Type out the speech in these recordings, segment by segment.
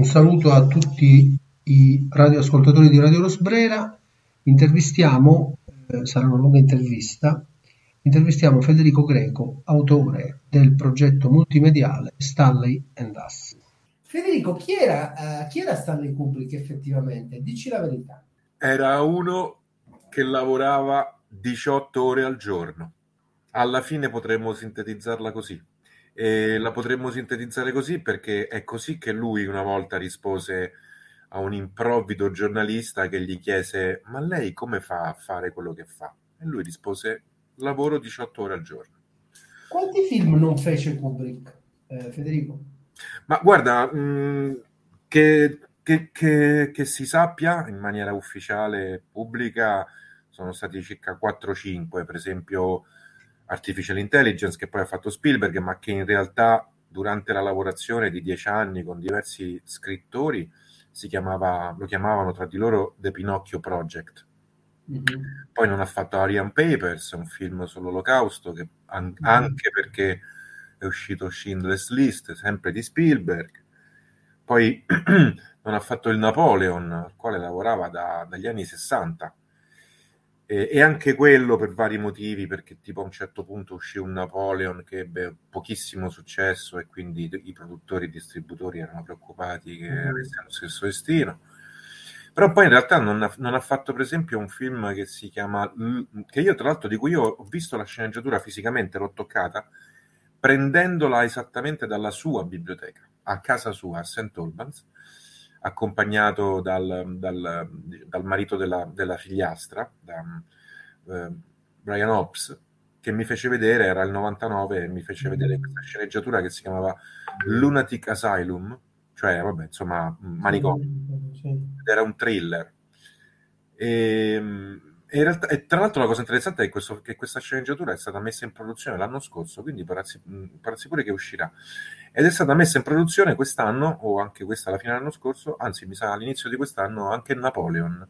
Un saluto a tutti i radioascoltatori di Radio Rosbrera. Intervistiamo, eh, sarà una lunga intervista, intervistiamo Federico Greco, autore del progetto multimediale Stanley and Us. Federico, chi era, uh, chi era Stanley Kubrick effettivamente? Dici la verità. Era uno che lavorava 18 ore al giorno. Alla fine potremmo sintetizzarla così. E la potremmo sintetizzare così perché è così che lui una volta rispose a un improvvido giornalista che gli chiese ma lei come fa a fare quello che fa? E lui rispose lavoro 18 ore al giorno. Quanti film non fece Kubrick, eh, Federico? Ma guarda, mh, mm, che, che, che, che, si sappia in maniera ufficiale pubblica sono stati circa 4-5, per esempio Artificial Intelligence che poi ha fatto Spielberg, ma che in realtà durante la lavorazione di dieci anni con diversi scrittori si chiamava, lo chiamavano tra di loro The Pinocchio Project. Mm-hmm. Poi non ha fatto Arian Papers, un film sull'olocausto, che an- mm-hmm. anche perché è uscito Schindler's List, sempre di Spielberg. Poi non ha fatto il Napoleon, al quale lavorava da, dagli anni 60 e, e, anche quello per vari motivi, perché tipo a un certo punto uscì un Napoleon che ebbe pochissimo successo e quindi i produttori e distributori erano preoccupati che mm. avesse lo stesso destino. Però poi in realtà non ha, non ha, fatto per esempio un film che si chiama, che io tra l'altro di cui io ho visto la sceneggiatura fisicamente, l'ho toccata, prendendola esattamente dalla sua biblioteca, a casa sua, a St. Albans, accompagnato dal, dal, dal marito della, della, figliastra, da eh, Brian Hobbs, che mi fece vedere, era il 99, e mi fece vedere questa sceneggiatura che si chiamava Lunatic Asylum, cioè, vabbè, insomma, manicomio. Era un thriller. E, ehm, e, realtà, e, tra l'altro la cosa interessante è questo, che questa sceneggiatura è stata messa in produzione l'anno scorso, quindi parazzi, parazzi pure che uscirà. Ed è stata messa in produzione quest'anno, o anche questa alla fine dell'anno scorso, anzi mi sa all'inizio di quest'anno, anche Napoleon,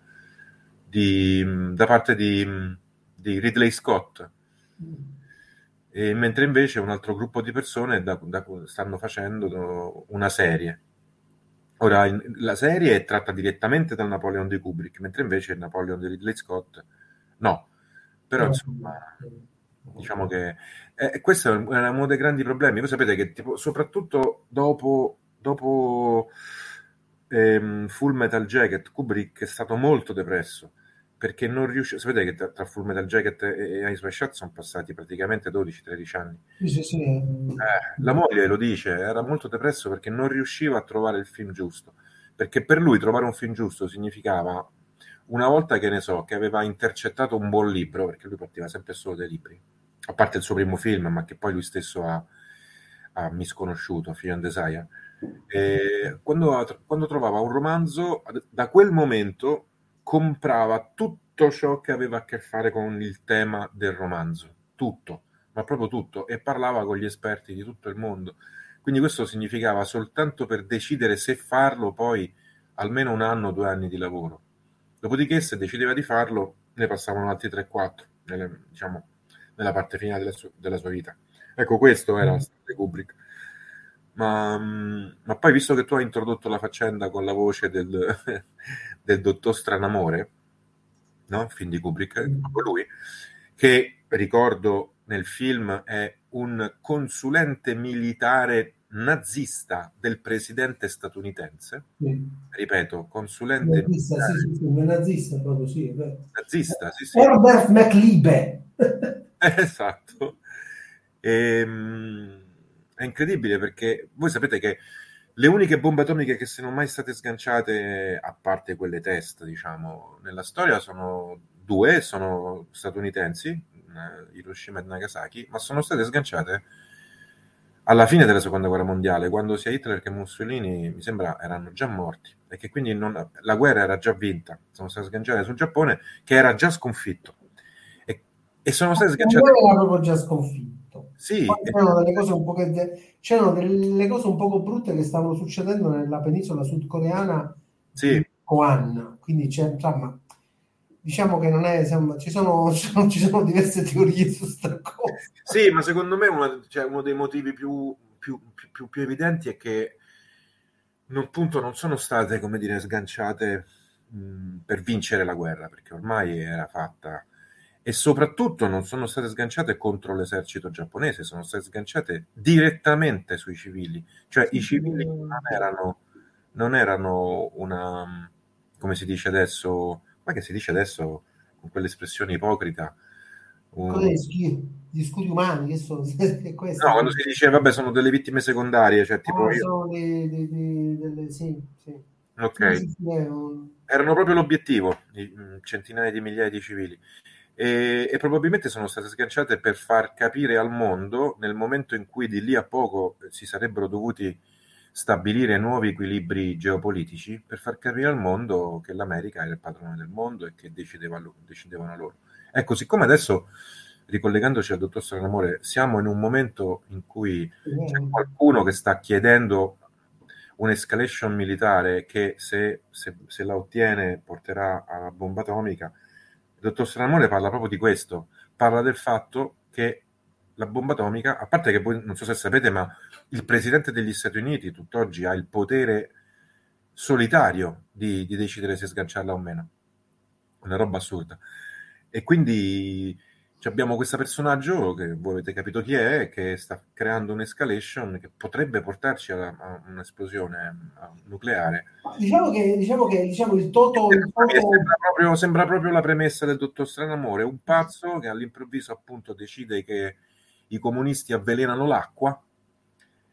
di, da parte di, di Ridley Scott. E mentre invece un altro gruppo di persone da, da, stanno facendo una serie Ora, in, la serie è tratta direttamente dal Napoleon di Kubrick, mentre invece il Napoleon di Ridley Scott no. Però, insomma, diciamo che eh, questo è uno dei grandi problemi. Voi sapete che, tipo, soprattutto dopo, dopo ehm, Full Metal Jacket, Kubrick è stato molto depresso perché non riusciva. Sapete che tra, tra Full Metal Jacket e, e Ice White Shot sono passati praticamente 12-13 anni. Sì, sì. Eh, la moglie lo dice, era molto depresso perché non riusciva a trovare il film giusto. Perché per lui trovare un film giusto significava una volta che ne so, che aveva intercettato un buon libro, perché lui partiva sempre solo dai libri, a parte il suo primo film, ma che poi lui stesso ha, ha misconosciuto, and Desire. Quando, quando trovava un romanzo, da quel momento comprava tutto ciò che aveva a che fare con il tema del romanzo, tutto, ma proprio tutto, e parlava con gli esperti di tutto il mondo. Quindi questo significava soltanto per decidere se farlo poi almeno un anno o due anni di lavoro. Dopodiché, se decideva di farlo, ne passavano altri 3-4, nelle, diciamo, nella parte finale della, su- della sua vita. Ecco, questo era mm. Stanley Kubrick. Ma, mm, ma, poi, visto che tu hai introdotto la faccenda con la voce del, del dottor Stranamore, no? film di Kubrick, mm. lui, che ricordo nel film è un consulente militare nazista del presidente statunitense. Sì. Ripeto, consulente nazista, militare. Sì, sì, nazista proprio, sì. Nazista, sì, sì. Herbert McLibe. esatto. E, ehm, è incredibile perché voi sapete che le uniche bombe atomiche che sono mai state sganciate, a parte quelle test, diciamo, nella storia sono due, sono statunitensi, eh, Hiroshima e Nagasaki, ma sono state sganciate alla fine della seconda guerra mondiale, quando sia Hitler che Mussolini, mi sembra, erano già morti e che quindi non, la guerra era già vinta, sono state sganciate sul Giappone che era già sconfitto e, e sono state sganciate... Era proprio già sconfitto. Sì. C'erano delle, cose un po che, c'erano delle cose un poco brutte che stavano succedendo nella penisola sudcoreana sì. di Koan, quindi c'è, insomma, diciamo che non è, insomma, ci, sono, ci sono diverse teorie su questa cosa. Sì, ma secondo me una, cioè, uno dei motivi più, più, più, più, evidenti è che non, appunto, non sono state, come dire, sganciate mh, per vincere la guerra, perché ormai era fatta e soprattutto non sono state sganciate contro l'esercito giapponese, sono state sganciate direttamente sui civili, cioè i civili non erano, non erano una, come si dice adesso, ma che si dice adesso con quell'espressione ipocrita, un... gli scudi umani, che sono? No, quando si dice vabbè sono delle vittime secondarie, cioè tipo ah, io... dei, dei, delle... sì, sì. Ok. Erano proprio l'obiettivo, centinaia di migliaia di civili e, e, probabilmente sono state sganciate per far capire al mondo nel momento in cui di lì a poco si sarebbero dovuti stabilire nuovi equilibri geopolitici per far capire al mondo che l'America era il padrone del mondo e che decideva, decidevano loro. Ecco, siccome adesso, ricollegandoci al dottor Stranamore, siamo in un momento in cui c'è qualcuno che sta chiedendo un'escalation militare che se, se, se la ottiene porterà alla bomba atomica, il dottor Stranamore parla proprio di questo, parla del fatto che la bomba atomica, a parte che voi non so se sapete, ma il presidente degli Stati Uniti tutt'oggi ha il potere solitario di, di decidere se sganciarla o meno. Una roba assurda. E quindi abbiamo questo personaggio che voi avete capito chi è, che sta creando un'escalation che potrebbe portarci a, a un'esplosione nucleare. Diciamo che, diciamo che diciamo il toto, il toto... Sembra, proprio, sembra, proprio, la premessa del dottor Stranamore, un pazzo che all'improvviso appunto decide che i comunisti avvelenano l'acqua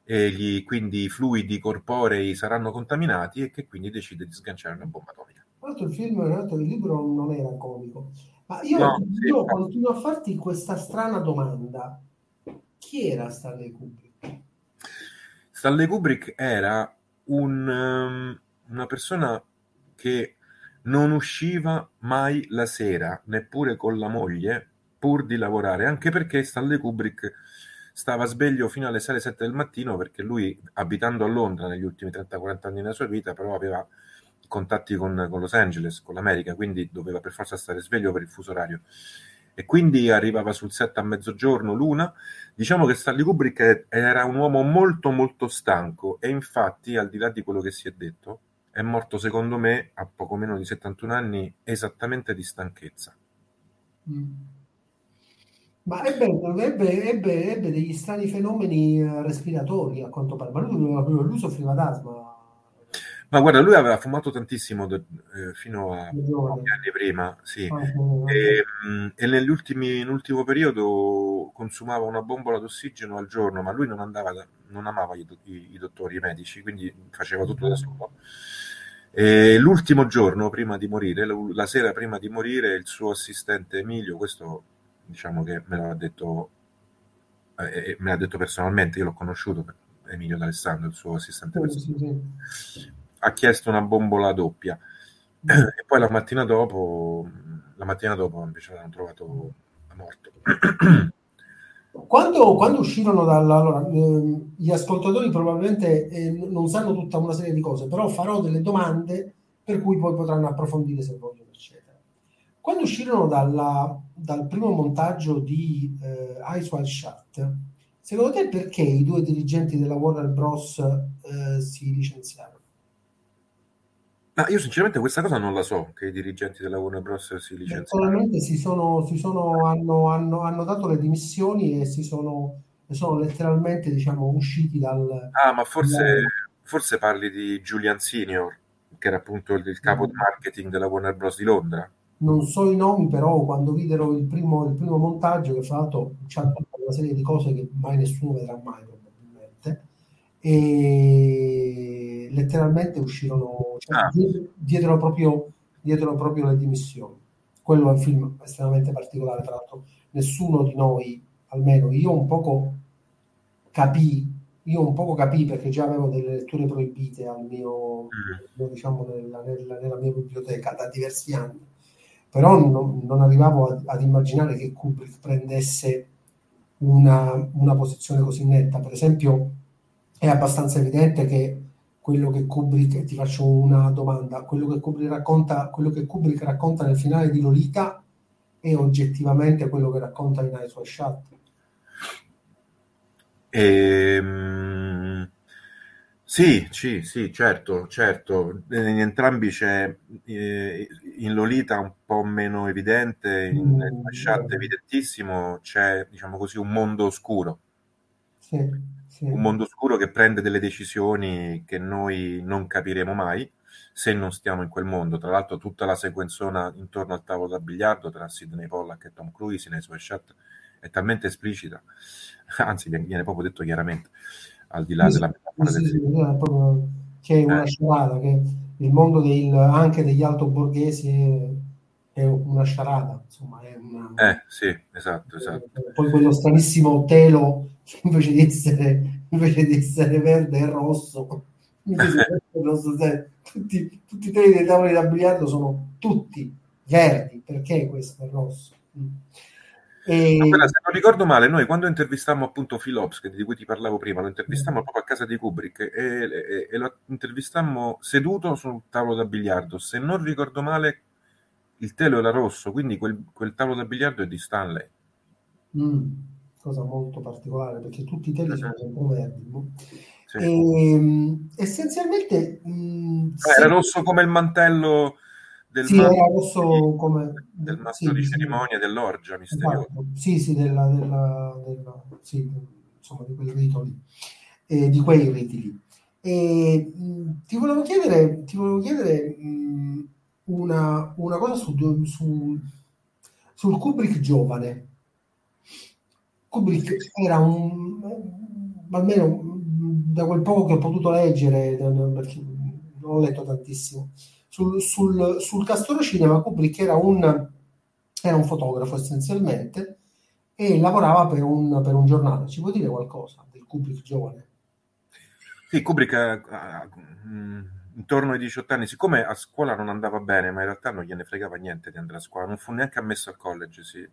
e gli, quindi i fluidi corporei saranno contaminati e che quindi decide di sganciare una bomba atomica. Tra l'altro il film, il libro non era comico ma io, no, io sì, continuo a farti questa strana domanda. Chi era Stanley Kubrick? Stanley Kubrick era un, um, una persona che non usciva mai la sera, neppure con la moglie, pur di lavorare, anche perché Stanley Kubrick stava sveglio fino alle 6-7 del mattino perché lui, abitando a Londra negli ultimi 30-40 anni della sua vita, però aveva contatti con, con, Los Angeles, con l'America, quindi doveva per forza stare sveglio per il fuso orario. E quindi arrivava sul set a mezzogiorno l'una. Diciamo che Stanley Kubrick era un uomo molto molto stanco e infatti, al di là di quello che si è detto, è morto secondo me a poco meno di 71 anni esattamente di stanchezza. Mm. Ma ebbe, ebbe, ebbe, ebbe, degli strani fenomeni eh, respiratori a quanto pare, ma lui, lui soffriva d'asma ma guarda, lui aveva fumato tantissimo eh, fino a pochi anni prima, sì. Ah, e, mh, e nell'ultimo periodo consumava una bombola d'ossigeno al giorno, ma lui non, andava da, non amava i, i, i, dottori, i medici, quindi faceva tutto da solo. E l'ultimo giorno prima di morire, la sera prima di morire, il suo assistente Emilio, questo diciamo che me l'ha detto, eh, me l'ha detto personalmente, io l'ho conosciuto, Emilio D'Alessandro, il suo assistente personale. Ha chiesto una bombola doppia mm. e poi la mattina dopo, la mattina dopo invece l'hanno trovato morto. Quando, quando uscirono dalla... Allora, eh, gli ascoltatori probabilmente eh, non sanno tutta una serie di cose, però farò delle domande per cui poi potranno approfondire se vogliono, eccetera. Quando uscirono dalla, dal primo montaggio di eh, Ice Wide Shut, secondo te perché i due dirigenti della Warner Bros. Eh, si licenziarono? Ma io sinceramente questa cosa non la so, che i dirigenti della Warner Bros. si licenziano. Naturalmente si sono, si sono, hanno, hanno, hanno dato le dimissioni e si sono, sono letteralmente diciamo, usciti dal... Ah, ma forse, dal... forse parli di Julian Senior, che era appunto il, il capo di marketing della Warner Bros. di Londra. Non so i nomi, però quando videro il primo, il primo montaggio, che fra l'altro c'è una serie di cose che mai nessuno vedrà mai probabilmente, e letteralmente uscirono cioè, ah. dietro, proprio, dietro proprio le dimissioni. Quello è un film estremamente particolare, tra l'altro nessuno di noi, almeno io un poco capì, io un poco capì perché già avevo delle letture proibite al mio, mm. diciamo, nella, nella, nella, mia biblioteca da diversi anni, però non, non arrivavo ad, ad, immaginare che Kubrick prendesse una, una posizione così netta. Per esempio, è abbastanza evidente che quello che Kubrick, ti faccio una domanda, quello che Kubrick racconta, quello che Kubrick racconta nel finale di Lolita è oggettivamente quello che racconta in Eyes Wide Shut? Ehm, Sì, sì, sì, certo, certo. In entrambi c'è eh, in Lolita un po' meno evidente, in Mm, Mashat evidentissimo, c'è, diciamo così, un mondo oscuro. sì, sì. Un mondo oscuro che prende delle decisioni che noi non capiremo mai se non stiamo in quel mondo. Tra l'altro tutta la sequenzona intorno al tavolo da biliardo tra Sidney Pollack e Tom Cruise in Ice Shot è talmente esplicita, anzi viene proprio detto chiaramente al di là Sì, della metafora sì, del sì, proprio- che è una Eh. sciarada, che il mondo del- anche degli altoborghesi è, è una sciarada, insomma, è una, Eh, sì, esatto, esatto. poi quello stranissimo telo invece di essere, invece di essere verde e rosso, essere rosso, sai, tutti, tutti i teli dei tavoli da biliardo sono tutti verdi, perché questo è rosso? Mm. E- guarda, se non ricordo male, noi quando intervistammo appunto Phil Hopkins, di cui ti parlavo prima, lo intervistammo proprio a casa di Kubrick e, e- e lo intervistammo seduto sul tavolo da biliardo. Se non ricordo male, il telo era rosso, quindi quel, quel tavolo da biliardo è di Stanley. Mm, cosa molto particolare perché tutti i teli sono sempre verdi. no? Sì. E, essenzialmente mm, Ah, era rosso come il mantello del Sì, mastro, era rosso come- del mastro sì, di cerimonia dell'orgia misteriosa. esatto. Sì, sì, della, della- della- sì, insomma, di quel rito lì, eh, di quei riti lì. E, mh, ti volevo chiedere, ti volevo chiedere mh, una, una cosa su, su- sul Kubrick giovane. Kubrick era un, almeno da quel poco che ho potuto leggere, perché non ho letto tantissimo, sul, sul, sul Castoro Cinema Kubrick era un, era un fotografo essenzialmente e lavorava per un, per un giornale. Ci puoi dire qualcosa del Kubrick giovane? Sì, Kubrick mm, intorno ai 18 anni, siccome a scuola non andava bene, ma in realtà non gliene fregava niente di andare a scuola, non fu neanche ammesso al college, sì.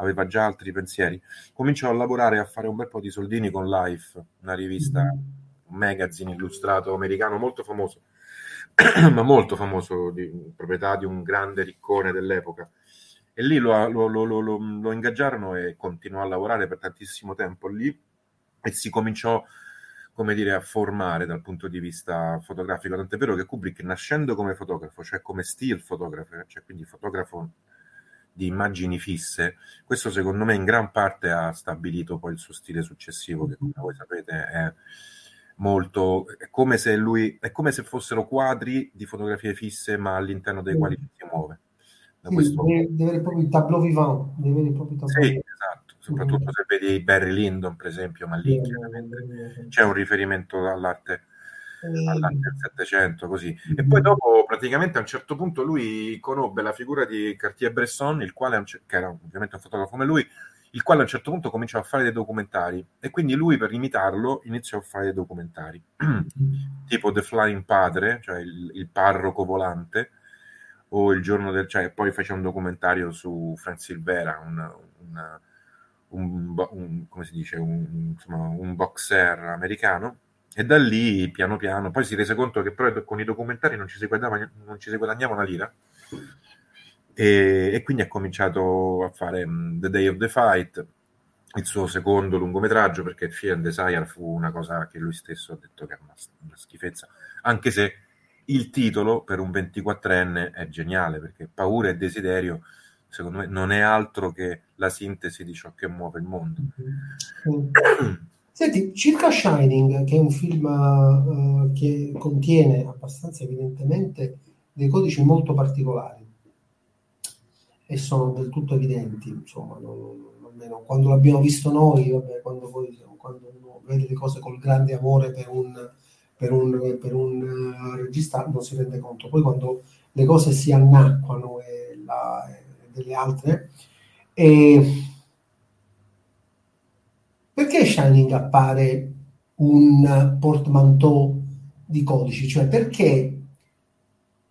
Aveva già altri pensieri. Cominciò a lavorare e a fare un bel po' di soldini con Life, una rivista, un magazine illustrato americano molto famoso, ma molto famoso, di, proprietà di un grande riccone dell'epoca. E lì lo, lo, lo, lo, ingaggiarono e continuò a lavorare per tantissimo tempo lì e si cominciò come dire, a formare dal punto di vista fotografico. Tant'è vero che Kubrick, nascendo come fotografo, cioè come still fotografo, cioè quindi fotografo di immagini fisse, questo secondo me in gran parte ha stabilito poi il suo stile successivo, che come voi sapete è molto è come se lui è come se fossero quadri di fotografie fisse, ma all'interno dei quali si muove. Da Sì, questo... dei, dei veri e propri tableau vivant, dei veri e propri tableau Sì, esatto, soprattutto se vedi Barry Lyndon, per esempio, ma lì chiaramente c'è un riferimento all'arte, all'arte del Settecento, così. E poi dopo, praticamente, a un certo punto lui conobbe la figura di Cartier-Bresson, il quale, che era ovviamente un fotografo come lui, il quale a un certo punto cominciò a fare dei documentari. E quindi lui per imitarlo iniziò a fare dei documentari. Tipo The Flying Padre, cioè il, il parroco volante, o il giorno del... cioè poi fece un documentario su Frank Silvera, un, un, un, un come si dice, un, insomma, un boxer americano, e da lì piano piano, poi si rese conto che però con i documentari non ci si guadagnava, non ci si guadagnava una lira, e, e, quindi ha cominciato a fare um, The Day of the Fight, il suo secondo lungometraggio, perché Fear and Desire fu una cosa che lui stesso ha detto che era una, una schifezza, anche se il titolo per un 24enne è geniale, perché Paura e Desiderio, secondo me, non è altro che la sintesi di ciò che muove il mondo. Senti, circa Shining, che è un film uh, che contiene abbastanza evidentemente dei codici molto particolari e sono del tutto evidenti, insomma, non, almeno quando l'abbiamo visto noi, vabbè, quando, poi, quando uno vede le cose col grande amore per un, per un, per un uh, regista non si rende conto. Poi quando le cose si annacquano e, la, e delle altre... E perché Shining appare un portmanteau di codici? Cioè perché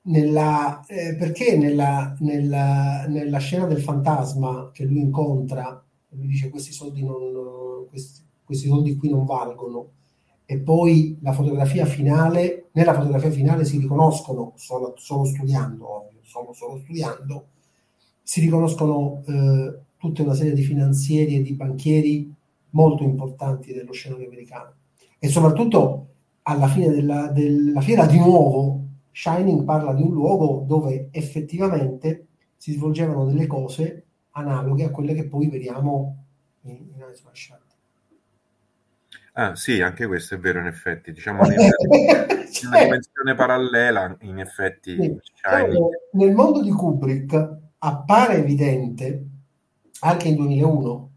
nella, eh, perché nella, nella, nella, scena del fantasma che lui incontra, lui dice questi soldi, non, questi, questi soldi qui non valgono, e poi la fotografia finale, nella fotografia finale si riconoscono, solo, solo studiando, ovvio, solo, solo studiando, si riconoscono eh, tutta una serie di finanzieri e di banchieri molto importanti dello scenario americano e soprattutto alla fine della, della fiera di nuovo Shining parla di un luogo dove effettivamente si svolgevano delle cose analoghe a quelle che poi vediamo in, in Eyes Wide Shut. Ah, sì, anche questo è vero, in effetti. Diciamo, in una dimensione parallela, in effetti. Sì. Nel mondo di Kubrick appare evidente, anche in 2001,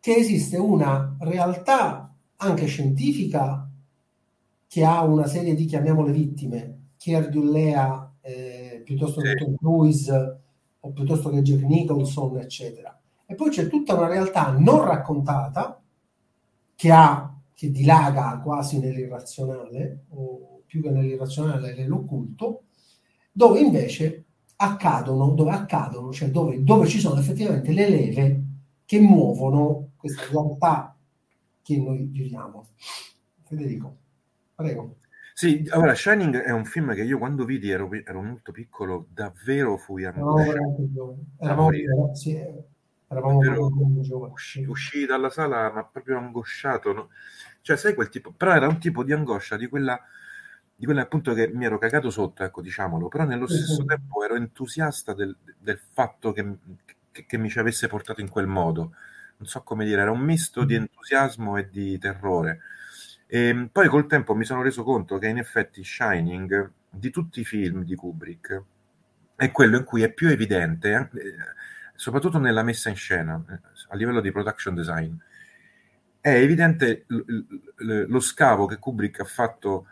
che esiste una realtà anche scientifica che ha una serie di, chiamiamole vittime, Kier Dullea, eh, piuttosto che Tom Cruise, o piuttosto che Jack Nicholson, eccetera. E poi c'è tutta una realtà non raccontata che ha che dilaga quasi nell'irrazionale, o più che nell'irrazionale nell'occulto, dove invece accadono, dove accadono, cioè dove, dove ci sono effettivamente le leve che muovono questa realtà che noi viviamo. Federico, prego. Sì, allora Shining è un film che io quando vidi ero, ero molto piccolo, davvero fui angosciato. No, eravamo, sì, eravamo uscì, uscì dalla sala ma proprio angosciato. No? Cioè, sai quel tipo, però era un tipo di angoscia di quella, di quella appunto che mi ero cagato sotto, ecco, diciamolo, però nello stesso tempo ero entusiasta del, del fatto che, che, che, mi ci avesse portato in quel modo. Non so come dire, era un misto di entusiasmo e di terrore. E ehm, poi col tempo mi sono reso conto che in effetti Shining, di tutti i film di Kubrick, è quello in cui è più evidente, eh, soprattutto nella messa in scena, eh, a livello di production design, è evidente lo scavo che Kubrick ha fatto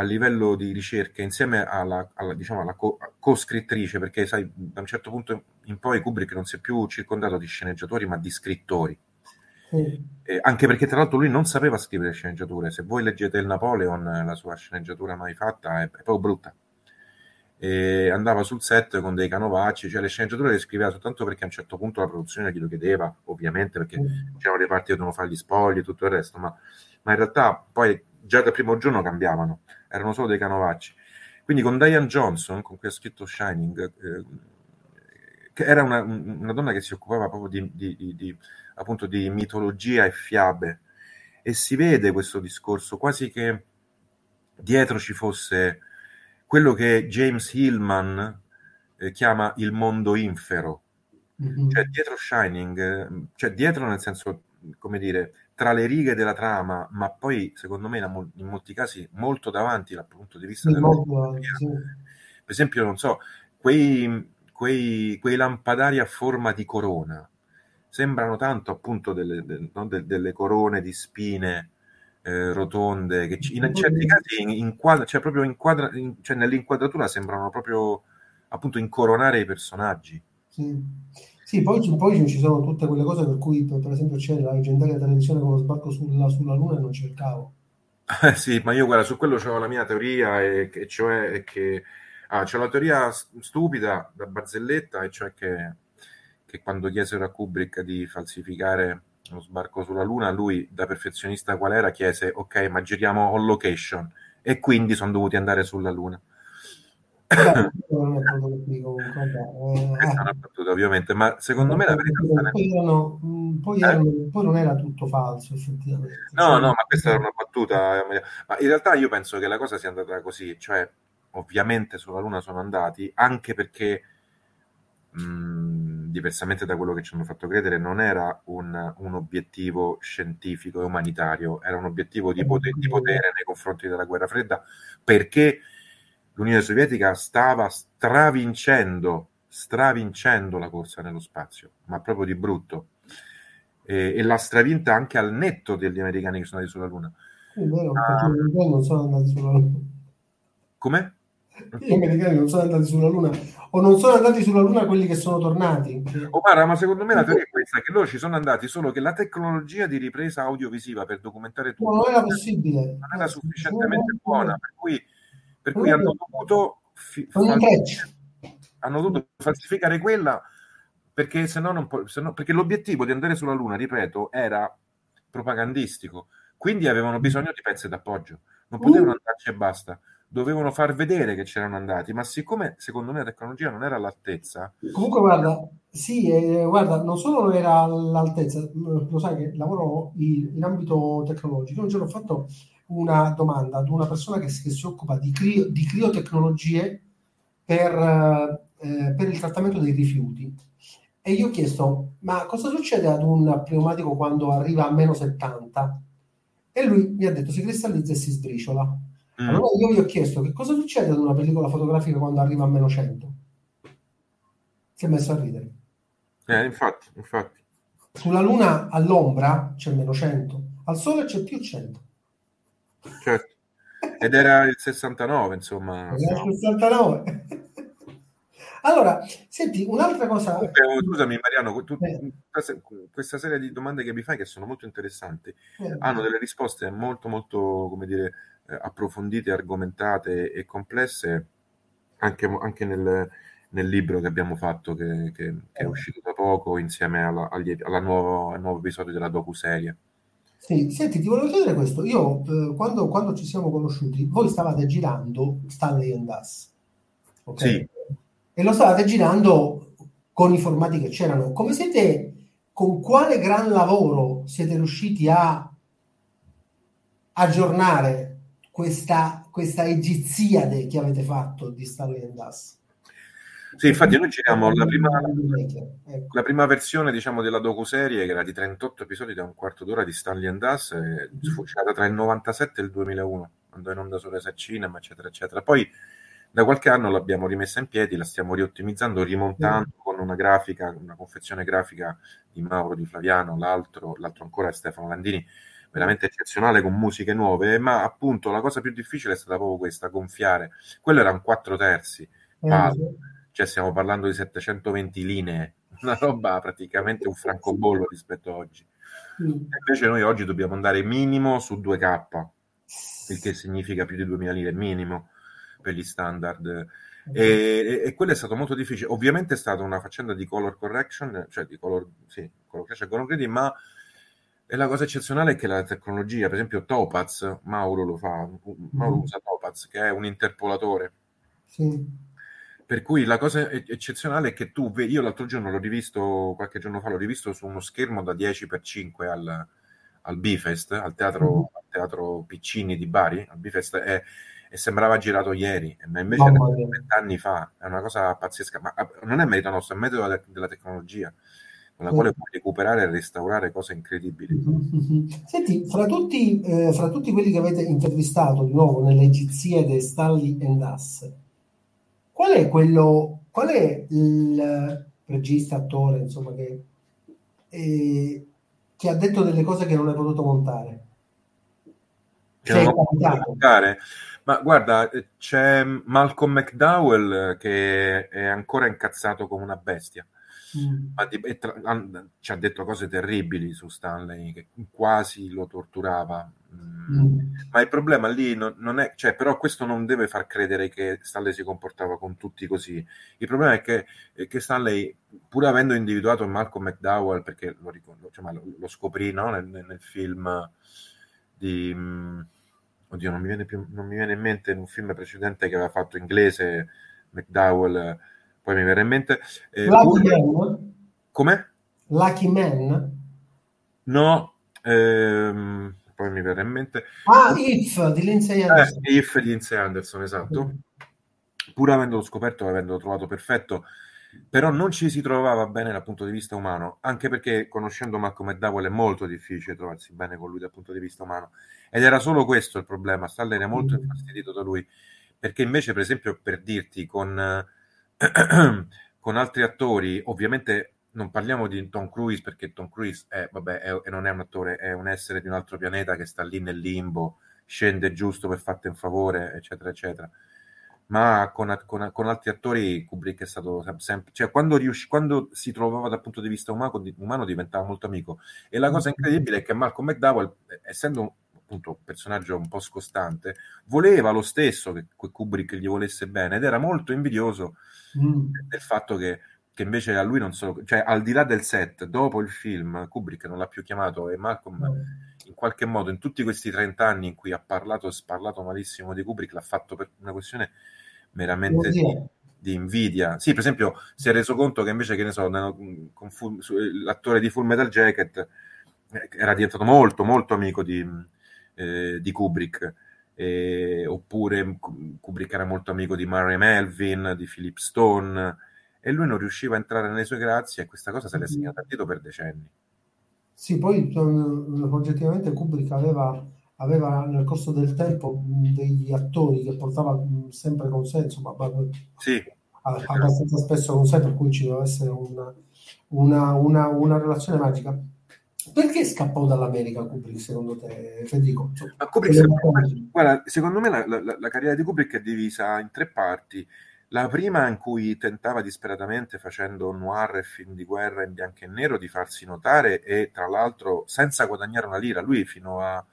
a livello di ricerca insieme alla, alla, diciamo, alla co- scrittrice perché sai, da un certo punto in poi Kubrick non si è più circondato di sceneggiatori, ma di scrittori. Mm. Eh, anche perché tra l'altro lui non sapeva scrivere sceneggiature. Se voi leggete il Napoleon, la sua sceneggiatura mai fatta è, è proprio brutta e andava sul set con dei canovacci, cioè le sceneggiature le scriveva soltanto perché a un certo punto la produzione glielo chiedeva, ovviamente perché mm. c'erano le parti che dovevano fare gli spogli e tutto il resto, ma, ma, in realtà poi già dal primo giorno cambiavano, erano solo dei canovacci. Quindi con Diane Johnson, con cui ha scritto Shining, eh, che era una, una, donna che si occupava proprio di, di, di, di, appunto di mitologia e fiabe, e si vede questo discorso quasi che dietro ci fosse quello che James Hillman eh, chiama il mondo infero. Mm-hmm. Cioè dietro Shining, eh, cioè dietro nel senso, come dire, tra le righe della trama, ma poi secondo me in molti casi molto davanti dal punto di vista della sì. Per esempio, non so, quei, quei, quei, lampadari a forma di corona sembrano tanto appunto delle, de, no, de, delle corone di spine eh, rotonde, che in certi casi inquadra, cioè proprio inquadra, in, cioè nell'inquadratura sembrano proprio appunto incoronare i personaggi. Sì, sì poi, poi, ci sono tutte quelle cose per cui per esempio c'è la leggendaria televisione con lo sbarco sulla, sulla Luna e non c'è il cavo. Eh sì, ma io guarda, su quello ho la mia teoria, e, e cioè che ah, c'è la teoria stupida da barzelletta, e cioè che, che quando chiesero a Kubrick di falsificare lo sbarco sulla Luna, lui da perfezionista qual era chiese ok ma giriamo on location e quindi sono dovuti andare sulla Luna. Questa è una battuta ovviamente, ma secondo me la verità poi, erano, poi, erano, eh? poi, non era tutto falso effettivamente. No, no, ma questa era una battuta, ma in realtà io penso che la cosa sia andata così, cioè ovviamente sulla Luna sono andati anche perché mh, diversamente da quello che ci hanno fatto credere, non era un, un obiettivo scientifico e umanitario, era un obiettivo di, poter, di potere nei confronti della guerra fredda, perché l'Unione Sovietica stava stravincendo, stravincendo la corsa nello spazio, ma proprio di brutto. E, e l'ha stravinta anche al netto degli americani che sono andati sulla Luna. È vero, perché uh, non sono andati sulla Luna. Come? Gli americani non sono andati sulla Luna o non sono andati sulla Luna quelli che sono tornati. Oh, guarda, ma secondo me la teoria è questa, che loro ci sono andati solo che la tecnologia di ripresa audiovisiva per documentare tutto no, non era possibile. Non era sufficientemente buona, per cui, per cui hanno dovuto fi- hanno dovuto falsificare quella perché se no non può, se no, perché l'obiettivo di andare sulla Luna, ripeto, era propagandistico, quindi avevano bisogno di pezzi d'appoggio, non potevano andarci e basta dovevano far vedere che c'erano andati, ma siccome secondo me la tecnologia non era all'altezza. Comunque, guarda, sì, eh, guarda, non solo non era all'altezza, lo sai che lavoro in, in ambito tecnologico. Un giorno ho fatto una domanda ad una persona che, che si occupa di, crio, di criotecnologie per, eh, per, il trattamento dei rifiuti. E io ho chiesto, ma cosa succede ad un pneumatico quando arriva a meno 70? E lui mi ha detto, si cristallizza e si sbriciola. Mm. Allora io gli ho chiesto, che cosa succede ad una pellicola fotografica quando arriva a meno 100? Si è messo a ridere. Eh, infatti, infatti. Sulla Luna all'ombra c'è meno 100, al Sole c'è più 100. Certo. Ed era il 69, insomma. Era il 69. allora, senti, un'altra cosa... Oh, scusami Mariano, tu, eh. questa serie di domande che mi fai, che sono molto interessanti, eh. hanno delle risposte molto, molto, come dire, eh, approfondite, argomentate e complesse, anche, anche nel, nel, libro che abbiamo fatto, che, che, che è eh. uscito da poco, insieme alla, alla nuovo, al nuovo episodio della docu-serie. Sì, senti, ti volevo chiedere questo. Io, eh, quando, quando, ci siamo conosciuti, voi stavate girando Stanley and Us. Okay? Sì. E lo stavate girando con i formati che c'erano. Come siete, con quale gran lavoro siete riusciti a aggiornare questa, questa egiziade che avete fatto di Stanley and Us? Sì, infatti noi giriamo la prima, ecco. la prima versione diciamo, della docu-serie che era di 38 episodi da un quarto d'ora di Stanley and Us, e fu girata tra il 97 e il 2001, andò in onda su Resa Cinema, eccetera, eccetera. Poi da qualche anno l'abbiamo rimessa in piedi, la stiamo riottimizzando, rimontando mm. con una grafica, una confezione grafica di Mauro Di Flaviano, l'altro, l'altro ancora è Stefano Landini, veramente eccezionale con musiche nuove, ma appunto la cosa più difficile è stata proprio questa, gonfiare. Quello era un 4 terzi, palo. Mm cioè stiamo parlando di 720 linee, una roba praticamente un francobollo rispetto a oggi. Mm. Invece noi oggi dobbiamo andare minimo su 2K, il che significa più di 2000 linee minimo per gli standard. E, e, e, quello è stato molto difficile. Ovviamente è stata una faccenda di color correction, cioè di color, sì, color correction color grading, ma la cosa eccezionale è che la tecnologia, per esempio Topaz, Mauro lo fa, Mauro mm. usa Topaz, che è un interpolatore. Sì per cui la cosa eccezionale è che tu vedi, io l'altro giorno l'ho rivisto, qualche giorno fa l'ho rivisto su uno schermo da 10x5 al, al Bifest, al teatro, mm-hmm. al teatro Piccini di Bari, al Bifest, e, e sembrava girato ieri, ma invece era vent'anni fa, è una cosa pazzesca, ma non è merito nostro, è merito della, della tecnologia con la quale puoi recuperare e restaurare cose incredibili. Mm-hmm. Senti, fra tutti, eh, fra tutti quelli che avete intervistato di nuovo nelle Egiziade Stanley and Us, Qual è quello, qual è il regista, attore, insomma, che, eh, che ha detto delle cose che non hai potuto montare? Che non ho potuto montare? Ma guarda, c'è Malcolm McDowell che è ancora incazzato come una bestia. Mm. Tra, ci ha detto cose terribili su Stanley, che quasi lo torturava. Mm. mm. Ma il problema lì non, non, è, cioè, però questo non deve far credere che Stanley si comportava con tutti così. Il problema è che, è che Stanley, pur avendo individuato Malcolm McDowell, perché lo, ricordo, cioè, lo, lo scoprì no? nel, nel, film di... Mm, oddio, non mi, viene più, non mi viene in mente in un film precedente che aveva fatto inglese McDowell poi mi verrà in mente. Eh, Lucky Man? Come? Lucky Man? No, ehm, poi mi verrà in mente. Ah, If di Lindsay Anderson. Eh, If di Lindsay Anderson, esatto. Mm. Pur avendolo scoperto, avendolo trovato perfetto, però non ci si trovava bene dal punto di vista umano, anche perché conoscendo Malcolm McDowell è molto difficile trovarsi bene con lui dal punto di vista umano. Ed era solo questo il problema, Stanley era molto mm. infastidito da lui, perché invece, per esempio, per dirti, con con altri attori, ovviamente non parliamo di Tom Cruise perché Tom Cruise è, vabbè, è, non è un attore, è un essere di un altro pianeta che sta lì nel limbo, scende giusto per farti un favore, eccetera, eccetera. Ma con, con, con altri attori Kubrick è stato sempre, cioè quando, riusci, quando si trovava dal punto di vista umano, umano diventava molto amico. E la cosa incredibile è che Malcolm McDowell, essendo appunto un personaggio un po' scostante, voleva lo stesso che Kubrick gli volesse bene ed era molto invidioso mm. del fatto che, che, invece a lui non solo, cioè al di là del set, dopo il film, Kubrick non l'ha più chiamato e Malcolm mm. in qualche modo in tutti questi 30 anni in cui ha parlato e sparlato malissimo di Kubrick l'ha fatto per una questione meramente di, di, invidia. Sì, per esempio si è reso conto che invece, che ne so, con, l'attore di Full Metal Jacket eh, era diventato molto molto amico di eh, di Kubrick. Eh, oppure Kubrick era molto amico di Murray Melvin, di Philip Stone, e lui non riusciva a entrare nelle sue grazie e questa cosa se l'è segnata a dito per decenni. Sì, poi oggettivamente Kubrick aveva, aveva, nel corso del tempo degli attori che portava sempre con sé, insomma, sì. abbastanza spesso con sé, per cui ci doveva essere una, una, una, una relazione magica. Perché scappò dall'America Kubrick, secondo te, Federico? Ma Kubrick, secondo me, guarda, secondo me la, la, la, carriera di Kubrick è divisa in tre parti. La prima in cui tentava disperatamente, facendo noir e film di guerra in bianco e nero, di farsi notare e tra l'altro senza guadagnare una lira. Lui fino a,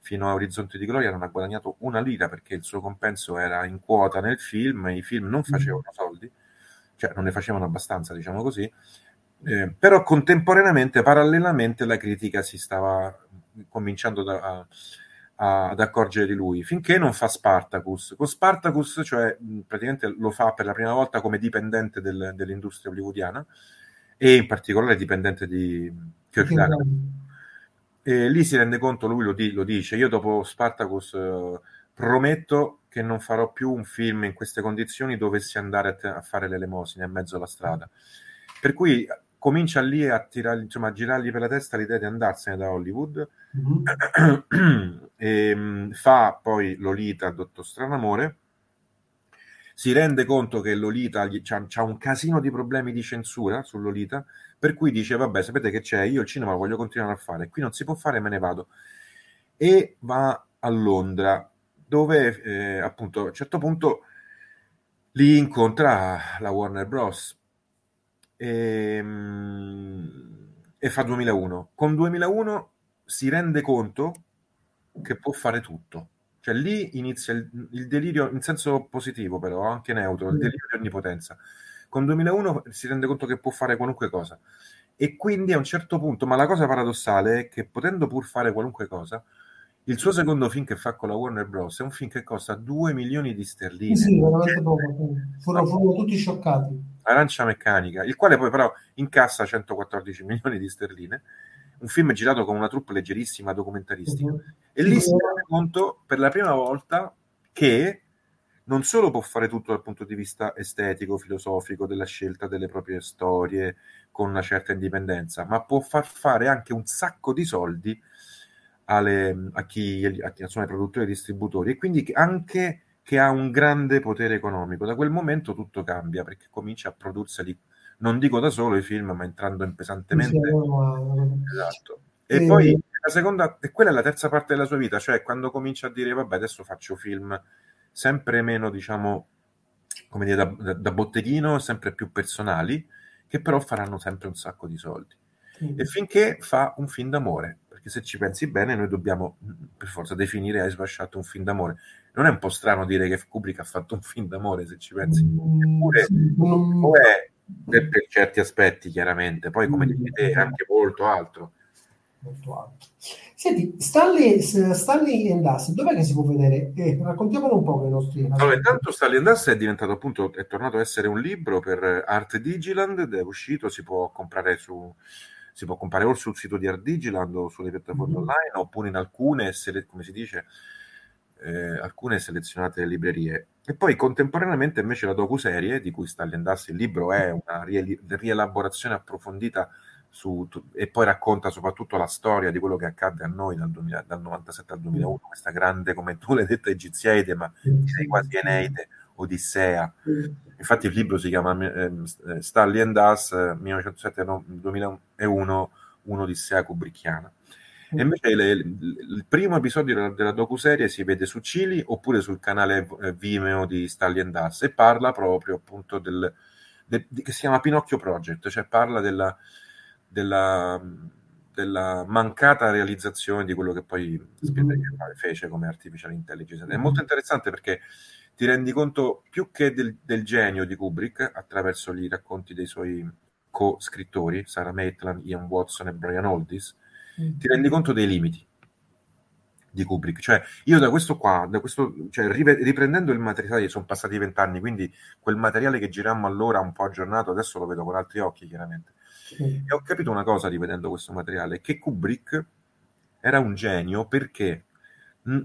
fino a Orizzonti di Gloria non ha guadagnato una lira perché il suo compenso era in quota nel film, i film non facevano soldi, cioè non ne facevano abbastanza, diciamo così. Eh, però contemporaneamente, parallelamente, la critica si stava cominciando da, a, ad accorgere di lui, finché non fa Spartacus. Con Spartacus, cioè praticamente lo fa per la prima volta come dipendente del, dell'industria hollywoodiana e in particolare dipendente di Kirk E lì si rende conto, lui lo, di, lo dice, io dopo Spartacus eh, prometto che non farò più un film in queste condizioni dovessi andare a, te- a fare l'elemosina in mezzo alla strada. Per cui comincia lì a, tirare, insomma, a girargli per la testa l'idea di andarsene da Hollywood, mm-hmm. e, um, fa poi Lolita, Dottor Stranamore, si rende conto che Lolita ha un casino di problemi di censura su Lolita, per cui dice, vabbè, sapete che c'è, io il cinema lo voglio continuare a fare, qui non si può fare, me ne vado. E va a Londra, dove eh, appunto a un certo punto lì incontra la Warner Bros e, ehm, e fa 2001. Con 2001 si rende conto che può fare tutto. Cioè lì inizia il, il, delirio, in senso positivo però, anche neutro, il mm. delirio di onnipotenza. Con 2001 si rende conto che può fare qualunque cosa. E quindi a un certo punto, ma la cosa paradossale è che potendo pur fare qualunque cosa, il suo secondo film che fa con la Warner Bros. è un film che costa 2 milioni di sterline. Sì, veramente poco. Furono, furono tutti scioccati. Arancia Meccanica, il quale poi però incassa 114 milioni di sterline. Un film girato con una troupe leggerissima, documentaristica. Uh-huh. E lì si rende conto per la prima volta che non solo può fare tutto dal punto di vista estetico, filosofico, della scelta delle proprie storie con una certa indipendenza, ma può far fare anche un sacco di soldi alle, a chi, a chi insomma, ai produttori e distributori e quindi anche che ha un grande potere economico. Da quel momento tutto cambia perché comincia a produrseli, non dico da solo i film, ma entrando in pesantemente. Esatto. E, e poi la seconda, e quella è la terza parte della sua vita, cioè quando comincia a dire vabbè adesso faccio film sempre meno, diciamo, come dire, da, da, da botteghino, sempre più personali, che però faranno sempre un sacco di soldi. Mm. E finché fa un film d'amore, perché se ci pensi bene noi dobbiamo per forza definire Hai sbasciato un film d'amore. Non è un po' strano dire che Kubrick ha fatto un film d'amore, se ci pensi. Eppure lo è per, per, certi aspetti, chiaramente. Poi, come dici te, è anche molto altro. Molto altro. Senti, Stanley, Stanley and Us, dov'è che si può vedere? Eh, raccontiamolo un po' ai nostri... Allora, intanto Stanley and Us è diventato appunto, è tornato a essere un libro per Art Digiland, è uscito, si può comprare su si può comprare o sul sito di Ardigiland o sulle piattaforme mm-hmm. online oppure in alcune, come si dice, eh, alcune selezionate librerie. E poi contemporaneamente invece la docuserie, di cui sta all'endarsi il libro, è una rielaborazione approfondita su, e poi racconta soprattutto la storia di quello che accadde a noi dal, 2000, dal 97 al 2001, questa grande, come tu l'hai detta, egiziaide, ma direi quasi Eneide, Odissea. Infatti il libro si chiama eh, Stanley and Us 1907-2001, un'Odissea kubrickiana. E invece le, il primo episodio della, della docuserie si vede su Cili oppure sul canale eh, Vimeo di Stanley and Us e parla proprio appunto del, del, che si chiama Pinocchio Project, cioè parla della, della, della mancata realizzazione di quello che poi Spielberg mm-hmm. fece come artificial intelligence. È molto interessante perché ti rendi conto più che del, del genio di Kubrick attraverso i racconti dei suoi co-scrittori, Sarah Maitland, Ian Watson e Brian Aldis, mm. ti rendi conto dei limiti di Kubrick. Cioè, io da questo qua, da questo, cioè, riprendendo il materiale, sono passati vent'anni, quindi quel materiale che girammo allora un po' aggiornato, adesso lo vedo con altri occhi, chiaramente. Mm. E ho capito una cosa rivedendo questo materiale, che Kubrick era un genio perché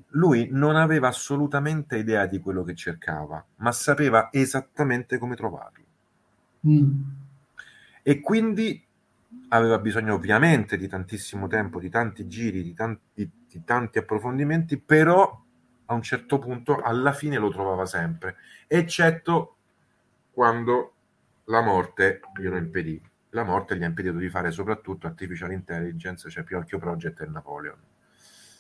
lui non aveva assolutamente idea di quello che cercava, ma sapeva esattamente come trovarlo. Mm. E quindi aveva bisogno ovviamente di tantissimo tempo, di tanti giri, di tanti, di tanti approfondimenti, però a un certo punto alla fine lo trovava sempre, eccetto quando la morte glielo impedì. La morte gli ha impedito di fare soprattutto artificial intelligence, cioè Pinocchio Project e Napoleon.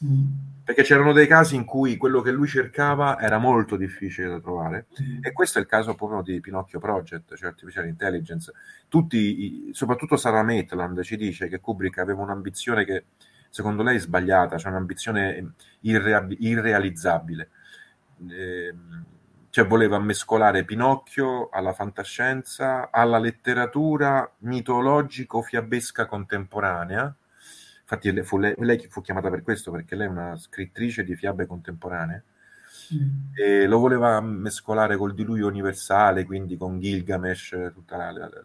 Mm. Perché c'erano dei casi in cui quello che lui cercava era molto difficile da trovare, mm. e questo è il caso proprio di Pinocchio Project, cioè Artificial Intelligence. Tutti, soprattutto Sarah Maitland ci dice che Kubrick aveva un'ambizione che secondo lei sbagliata, cioè un'ambizione irrea- irrealizzabile. Eh, cioè voleva mescolare Pinocchio alla fantascienza, alla letteratura mitologico-fiabesca contemporanea. Infatti fu lei, lei, fu chiamata per questo, perché lei è una scrittrice di fiabe contemporanee. Mm. E lo voleva mescolare col diluvio universale, quindi con Gilgamesh, tutta la, la, la,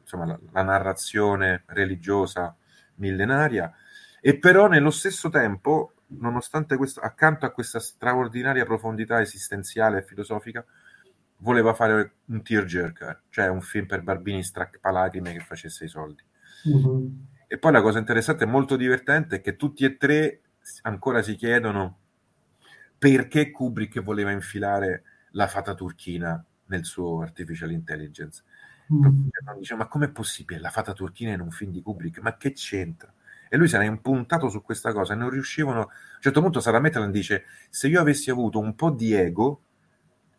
insomma, la narrazione religiosa millenaria e però nello stesso tempo, nonostante questo, accanto a questa straordinaria profondità esistenziale e filosofica, voleva fare un tearjerker, cioè un film per barbini strappalacrime che facesse i soldi. Uh-huh. E poi la cosa interessante e molto divertente è che tutti e tre ancora si chiedono perché Kubrick voleva infilare la fata turchina nel suo artificial intelligence. Mm. Dice, ma com'è possibile la fata turchina in un film di Kubrick? Ma che c'entra? e lui si era impuntato su questa cosa e non riuscivano. A un certo punto Sara Maitland dice: Se io avessi avuto un po' di ego,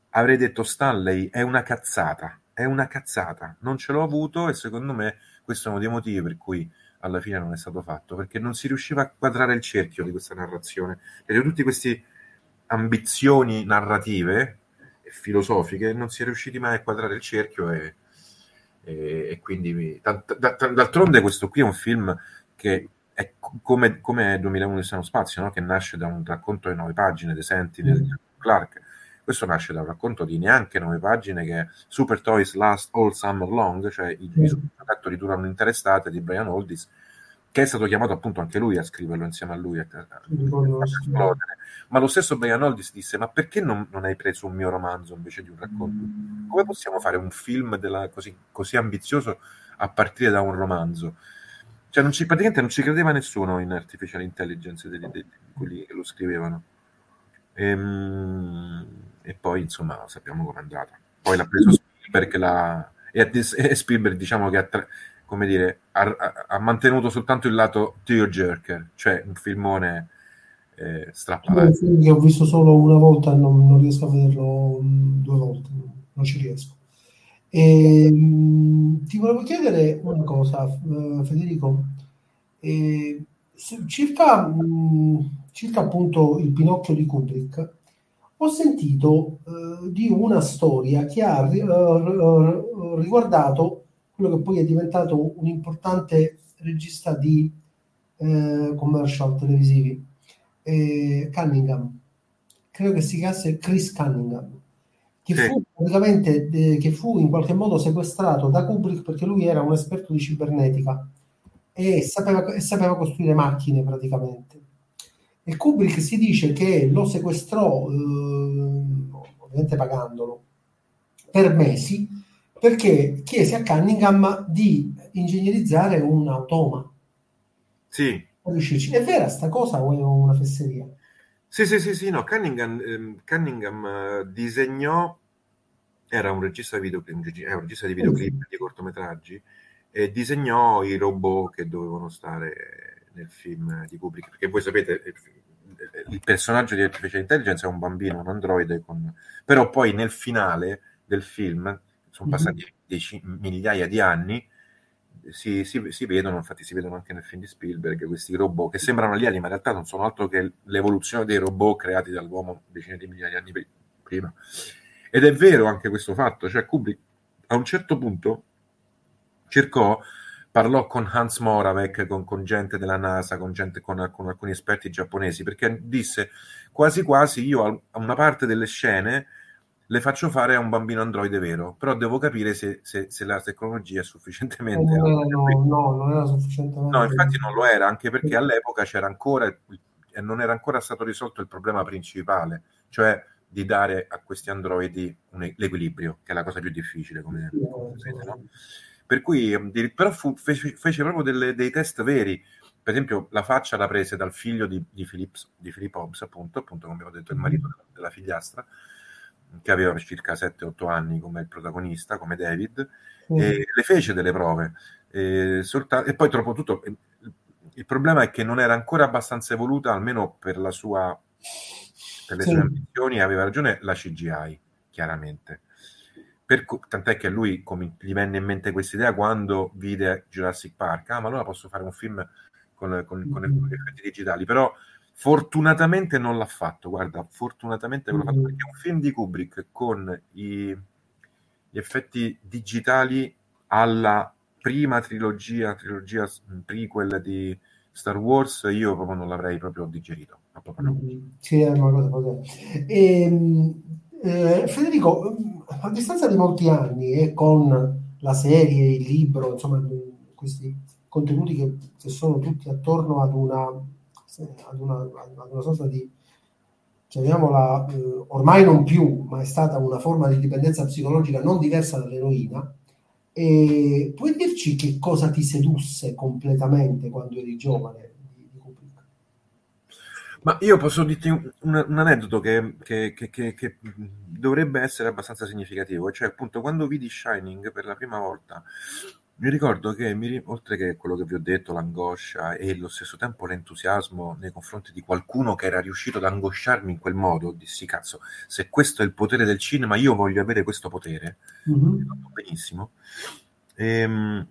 avrei detto Stanley è una cazzata, è una cazzata. Non ce l'ho avuto e secondo me questo è uno dei motivi per cui alla fine non è stato fatto, perché non si riusciva a quadrare il cerchio di questa narrazione. E di tutte queste ambizioni narrative e filosofiche non si è riusciti mai a quadrare il cerchio e, e, e quindi d'altronde questo qui è un film che è come, come 2001 di Spazio, no? che nasce da un racconto di nove pagine dei Sentinel di Clark. Questo nasce da un racconto di neanche nove pagine che è Super Toys Last All Summer Long, cioè i, mm. i supergiocattoli durano un'intera estate di Brian Oldis, che è stato chiamato appunto anche lui a scriverlo insieme a lui a, a, a esplodere. Ma lo stesso Brian Oldis disse: Ma perché non, non, hai preso un mio romanzo invece di un racconto? Mm. Come possiamo fare un film della, così, così ambizioso a partire da un romanzo? Cioè non ci, praticamente non ci credeva nessuno in artificial intelligence di quelli che lo scrivevano. E, ehm, e poi insomma sappiamo com'è andata. Poi l'ha preso Spielberg la, e, e Spielberg diciamo che ha, come dire, ha, ha, mantenuto soltanto il lato tearjerker, cioè un filmone eh, strappalato. Che ho visto solo una volta non, non, riesco a vederlo mm, due volte, non ci riesco. E, ehm, ti volevo chiedere una cosa, uh, Federico, eh, circa, mh, mm, circa, appunto il Pinocchio di Kubrick. Ho sentito uh, di una storia che ha uh, riguardato quello che poi è diventato un importante regista di commercial televisivi, Cunningham. Credo che si chiamasse Chris Cunningham che fu praticamente eh, che fu in qualche modo sequestrato da Kubrick perché lui era un esperto di cibernetica e sapeva, e sapeva costruire macchine praticamente. E Kubrick si dice che lo sequestrò, eh, ovviamente pagandolo, per mesi, perché chiese a Cunningham di ingegnerizzare un automa. Sì. È vera sta cosa o è una fesseria? Sì, sì, sì, sì, no, Cunningham, ehm, Cunningham eh, disegnò, era un regista, videoclip, un reg- un regista di videoclip, di cortometraggi, e disegnò i robot che dovevano stare nel film di Kubrick, perché voi sapete, il, il personaggio di Artificial Intelligence è un bambino, un androide, con... però poi nel finale del film, sono passati mm-hmm. migliaia di anni, si, si, si, vedono, infatti si vedono anche nel film di Spielberg, questi robot che sembrano alieni, ma in realtà non sono altro che l'evoluzione dei robot creati dall'uomo decine di migliaia di anni prima. Ed è vero anche questo fatto, cioè Kubrick a un certo punto cercò, parlò con Hans Moravec, con, con gente della NASA, con, gente, con, con alcuni esperti giapponesi, perché disse quasi quasi io a una parte delle scene le faccio fare a un bambino androide vero, però devo capire se, se, se la tecnologia è sufficientemente... Eh, no, no, non era sufficientemente... No, infatti non lo era, anche perché all'epoca c'era ancora, e non era ancora stato risolto il problema principale, cioè di dare a questi androidi un, l'equilibrio, che è la cosa più difficile, come sapete, no? Per cui, ehm, però fu, fece, fece, proprio delle, dei test veri. Per esempio, la faccia la prese dal figlio di, di, Philips, di Philip Hobbs, appunto, appunto, come ho detto, il marito della, della figliastra, che aveva circa 7-8 anni come il protagonista, come David, mm. e le fece delle prove. E, soltanto, e poi, troppo tutto, il problema è che non era ancora abbastanza evoluta, almeno per la sua per le sì. sue ambizioni, aveva ragione la CGI, chiaramente. Per, tant'è che a lui come, gli venne in mente questa idea quando vide Jurassic Park. Ah, ma allora posso fare un film con, con, con mm-hmm. effetti digitali, però fortunatamente non l'ha fatto. Guarda, fortunatamente non l'ha fatto perché un film di Kubrick con i, gli effetti digitali alla prima trilogia, trilogia prequel di Star Wars, io proprio non l'avrei proprio digerito. Proprio mm, sì, è una cosa così. E, ehm, eh, Federico, a distanza di molti anni e con la serie, il libro, insomma, questi contenuti che, che sono tutti attorno ad una, ad una, ad una sorta di, chiamiamola, eh, ormai non più, ma è stata una forma di dipendenza psicologica non diversa dall'eroina, e puoi dirci che cosa ti sedusse completamente quando eri giovane? Ma io posso dirti un, un aneddoto che, che, che, che, dovrebbe essere abbastanza significativo, cioè appunto quando vidi Shining per la prima volta, mi ricordo che, mi, oltre che quello che vi ho detto, l'angoscia e allo stesso tempo l'entusiasmo nei confronti di qualcuno che era riuscito ad angosciarmi in quel modo, dissi cazzo, se questo è il potere del cinema, io voglio avere questo potere. Mm-hmm. Benissimo. E, ehm,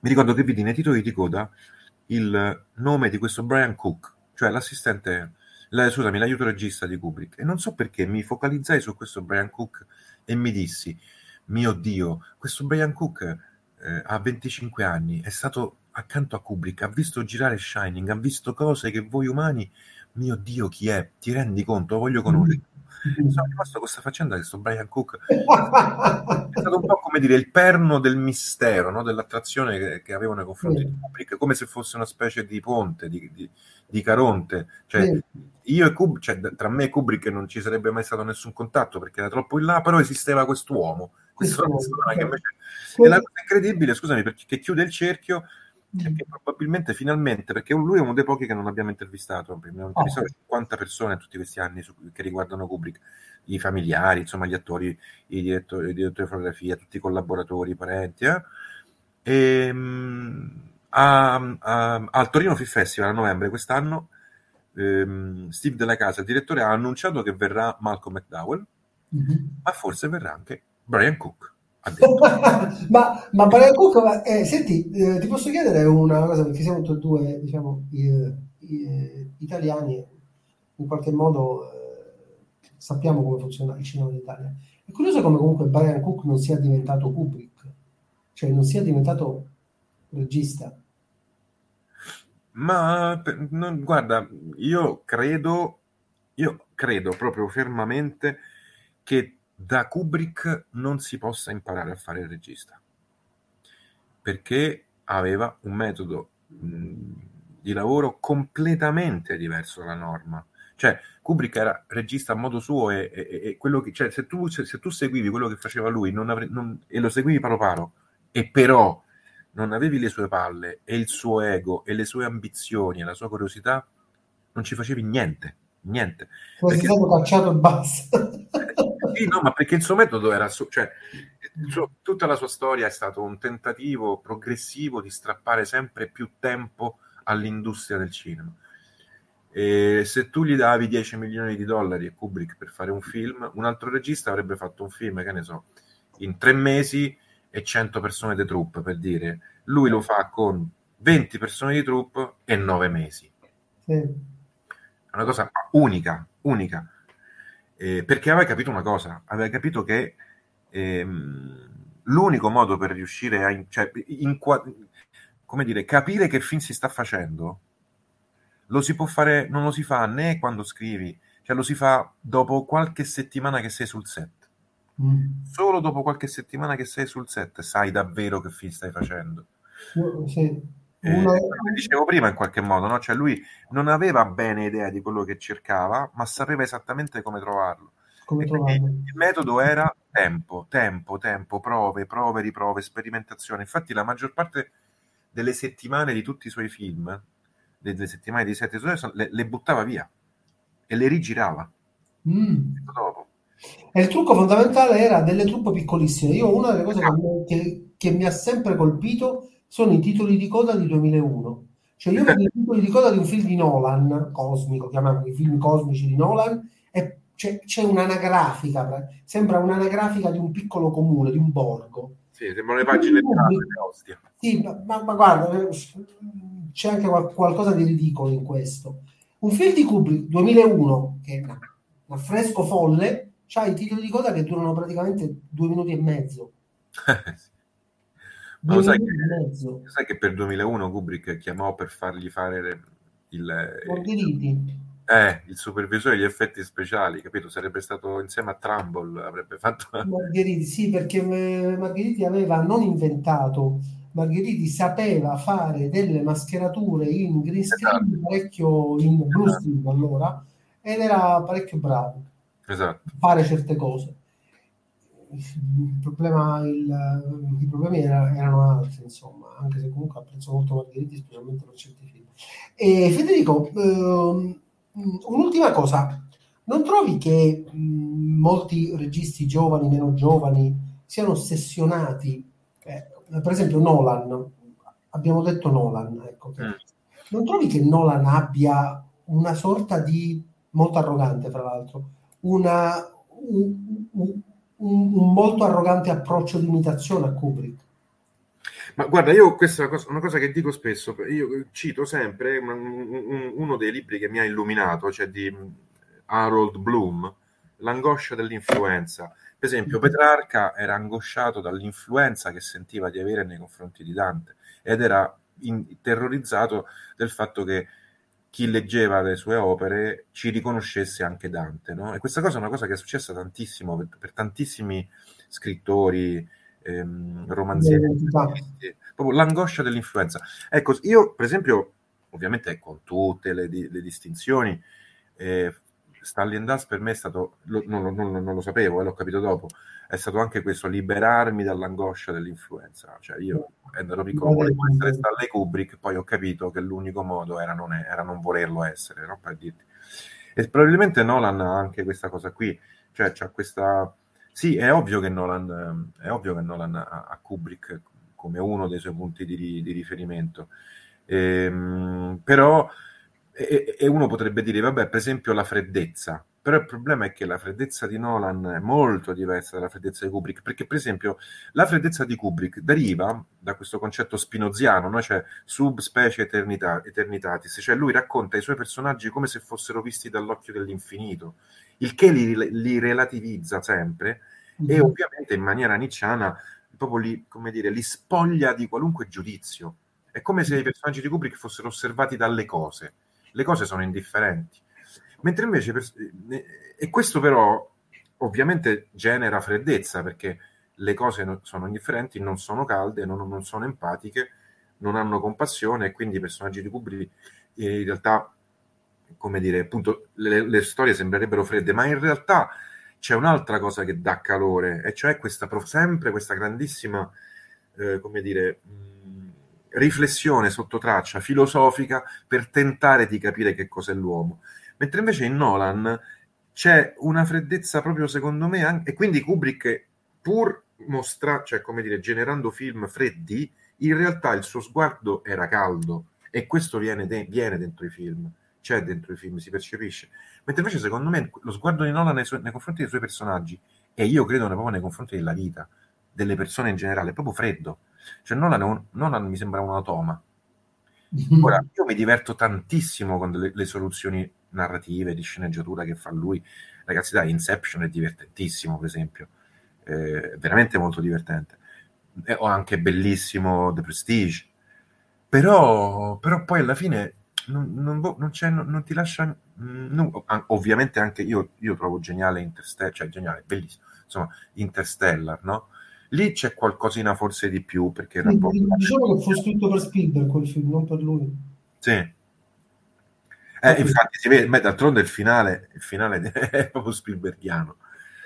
mi ricordo che vidi nei titoli di coda il nome di questo Brian Cook, cioè l'assistente, la, scusami, l'aiuto regista di Kubrick. E non so perché mi focalizzai su questo Brian Cook e mi dissi, mio Dio, questo Brian Cook eh, ha 25 anni, è stato accanto a Kubrick, ha visto girare Shining, ha visto cose che voi umani, mio Dio, chi è? Ti rendi conto? Voglio conoscere. Sono rimasto con questa faccenda di sto Brian Cook. è stato un po' come dire il perno del mistero, no? dell'attrazione che, che avevo nei confronti di Kubrick, come se fosse una specie di ponte, di, di, di Caronte. Cioè, io e Kubrick, cioè, tra me e Kubrick non ci sarebbe mai stato nessun contatto perché era troppo in là, però esisteva quest'uomo, persona che invece e la cosa incredibile, scusami, perché chiude il cerchio, è mm. che probabilmente finalmente, perché lui è uno dei pochi che non abbiamo intervistato, abbiamo intervistato oh. 50 persone tutti questi anni su, che riguardano Kubrick, i familiari, insomma gli attori, i direttori, i direttori di fotografia, tutti i collaboratori, i parenti, eh? e, um, a, a, al Torino Film Festival a novembre quest'anno um, Steve Della Casa, il direttore, ha annunciato che verrà Malcolm McDowell, mm-hmm. ma forse verrà anche Brian Cook. ma, ma Cook, eh, senti, eh, ti posso chiedere una cosa perché siamo tutti e due, diciamo, i, i, italiani, in qualche modo eh, sappiamo come funziona il cinema in Italia. È curioso come comunque Brian Cook non sia diventato Kubrick, cioè non sia diventato regista. Ma non, guarda, io credo, io credo proprio fermamente che da Kubrick non si possa imparare a fare il regista, perché aveva un metodo di lavoro completamente diverso dalla norma. Cioè, Kubrick era regista a modo suo e, e, e che, cioè, se, tu, se, se, tu, seguivi quello che faceva lui non avre, non, e lo seguivi paro paro, e però non avevi le sue palle e il suo ego e le sue ambizioni e la sua curiosità, non ci facevi niente, niente. Come perché... stato cacciato e basta. Sì, no, ma perché il suo metodo era, su, cioè, su, tutta la sua storia è stato un tentativo progressivo di strappare sempre più tempo all'industria del cinema. E se tu gli davi 10 milioni di dollari a Kubrick per fare un film, un altro regista avrebbe fatto un film, che ne so, in tre mesi e 100 persone di troupe, per dire. Lui lo fa con 20 persone di troupe e 9 mesi. Sì. È una cosa unica, unica eh, perché aveva capito una cosa, aveva capito che ehm, l'unico modo per riuscire a cioè, in, come dire, capire che film si sta facendo lo si può fare, non lo si fa né quando scrivi, cioè lo si fa dopo qualche settimana che sei sul set. Mm. Solo dopo qualche settimana che sei sul set sai davvero che film stai facendo. Sì. Una... come dicevo prima, in qualche modo, no? cioè lui non aveva bene idea di quello che cercava, ma sapeva esattamente come trovarlo. Come il metodo era tempo, tempo, tempo, prove, prove, riprove, sperimentazione. Infatti, la maggior parte delle settimane di tutti i suoi film, delle settimane di sette le, le buttava via e le rigirava. Mm. Dopo. E il trucco fondamentale era delle truppe piccolissime. Io una delle cose che, che, che mi ha sempre colpito sono i titoli di coda di 2001. Cioè io vedo i titoli di coda di un film di Nolan, cosmico, chiamiamoli i film cosmici di Nolan, e c'è, c'è un'anagrafica, sembra un'anagrafica di un piccolo comune, di un borgo. Sì, sembrano le pagine di ostia. Sì, ma, ma, guarda, c'è anche qualcosa di ridicolo in questo. Un film di Kubrick 2001, che è un affresco folle, ha i titoli di coda che durano praticamente due minuti e mezzo. Ma lo sai che, sai che, per 2001 Kubrick chiamò per fargli fare il, eh, il supervisore degli effetti speciali, capito? Sarebbe stato insieme a Trumbull, avrebbe fatto... Margheriti, sì, perché eh, Margheriti aveva non inventato, Margheriti sapeva fare delle mascherature in green screen, esatto. parecchio in blue esatto. screen allora, ed era parecchio bravo esatto. a fare certe cose il problema, il, i problemi era, erano altri, insomma, anche se comunque apprezzo molto Margheriti, specialmente per certi film. E Federico, ehm, un'ultima cosa, non trovi che mh, molti registi giovani, meno giovani, siano ossessionati? Eh, per esempio Nolan, abbiamo detto Nolan, ecco, mm. non trovi che Nolan abbia una sorta di, molto arrogante fra l'altro, una, un, un, un, un molto arrogante approccio di imitazione a Kubrick. Ma guarda, io questa è una cosa, una cosa che dico spesso, io cito sempre un, un, uno dei libri che mi ha illuminato, cioè di Harold Bloom, L'angoscia dell'influenza. Per esempio. Petrarca era angosciato dall'influenza che sentiva di avere nei confronti di Dante ed era in, terrorizzato del fatto che chi leggeva le sue opere ci riconoscesse anche Dante. No? E questa cosa è una cosa che è successa tantissimo per, per tantissimi scrittori, ehm, romanzieri, proprio l'angoscia dell'influenza. Ecco, io per esempio, ovviamente con tutte le, le distinzioni, eh, Stanley Dust per me è stato, lo, non, non, non, lo sapevo, eh, l'ho capito dopo, è stato anche questo, liberarmi dall'angoscia dell'influenza. Cioè io ero piccolo, volevo essere Stanley Kubrick, poi ho capito che l'unico modo era non, è, era non volerlo essere, no? per dirti. E probabilmente Nolan ha anche questa cosa qui, cioè c'ha questa... Sì, è ovvio che Nolan, è ovvio che Nolan ha, ha Kubrick come uno dei suoi punti di, di riferimento, ehm, però... E, e uno potrebbe dire, vabbè, per esempio la freddezza, però il problema è che la freddezza di Nolan è molto diversa dalla freddezza di Kubrick, perché per esempio la freddezza di Kubrick deriva da questo concetto spinoziano, no? cioè subspecie eternità, eternitatis, cioè lui racconta i suoi personaggi come se fossero visti dall'occhio dell'infinito, il che li, li relativizza sempre mm-hmm. e ovviamente in maniera nicciana proprio li, come dire, li spoglia di qualunque giudizio. È come se i personaggi di Kubrick fossero osservati dalle cose. Le cose sono indifferenti. Mentre invece, per, e questo però ovviamente genera freddezza perché le cose sono indifferenti, non sono calde, non, non sono empatiche, non hanno compassione e quindi i personaggi di Kubrick eh, in realtà, come dire, appunto, le, le, storie sembrerebbero fredde, ma in realtà c'è un'altra cosa che dà calore, e cioè questa, sempre questa grandissima, eh, come dire, mh, riflessione sotto traccia filosofica per tentare di capire che cos'è l'uomo. Mentre invece in Nolan c'è una freddezza proprio secondo me, anche, e quindi Kubrick pur mostra, cioè come dire, generando film freddi, in realtà il suo sguardo era caldo e questo viene, de- viene dentro i film, c'è dentro i film, si percepisce. Mentre invece secondo me lo sguardo di Nolan nei, su- nei confronti dei suoi personaggi, e io credo proprio nei confronti della vita, delle persone in generale, è proprio freddo. Cioè Nolan, un, Nolan mi sembra un automa. Ora, io mi diverto tantissimo con le, le soluzioni narrative, di sceneggiatura che fa lui. Ragazzi, dai, Inception è divertentissimo, per esempio, eh, veramente molto divertente. Eh, o anche bellissimo The Prestige. Però, però poi alla fine non, non, non, non ti lascia... Ovviamente anche io, io trovo geniale Interstellar, cioè geniale, bellissimo, insomma, Interstellar, no? Lì c'è qualcosina forse di più perché sì, diciamo che fu scritto per Spielberg quel film, non per lui. Sì. Eh, infatti si vede, d'altronde il finale, il finale è proprio Spielbergiano.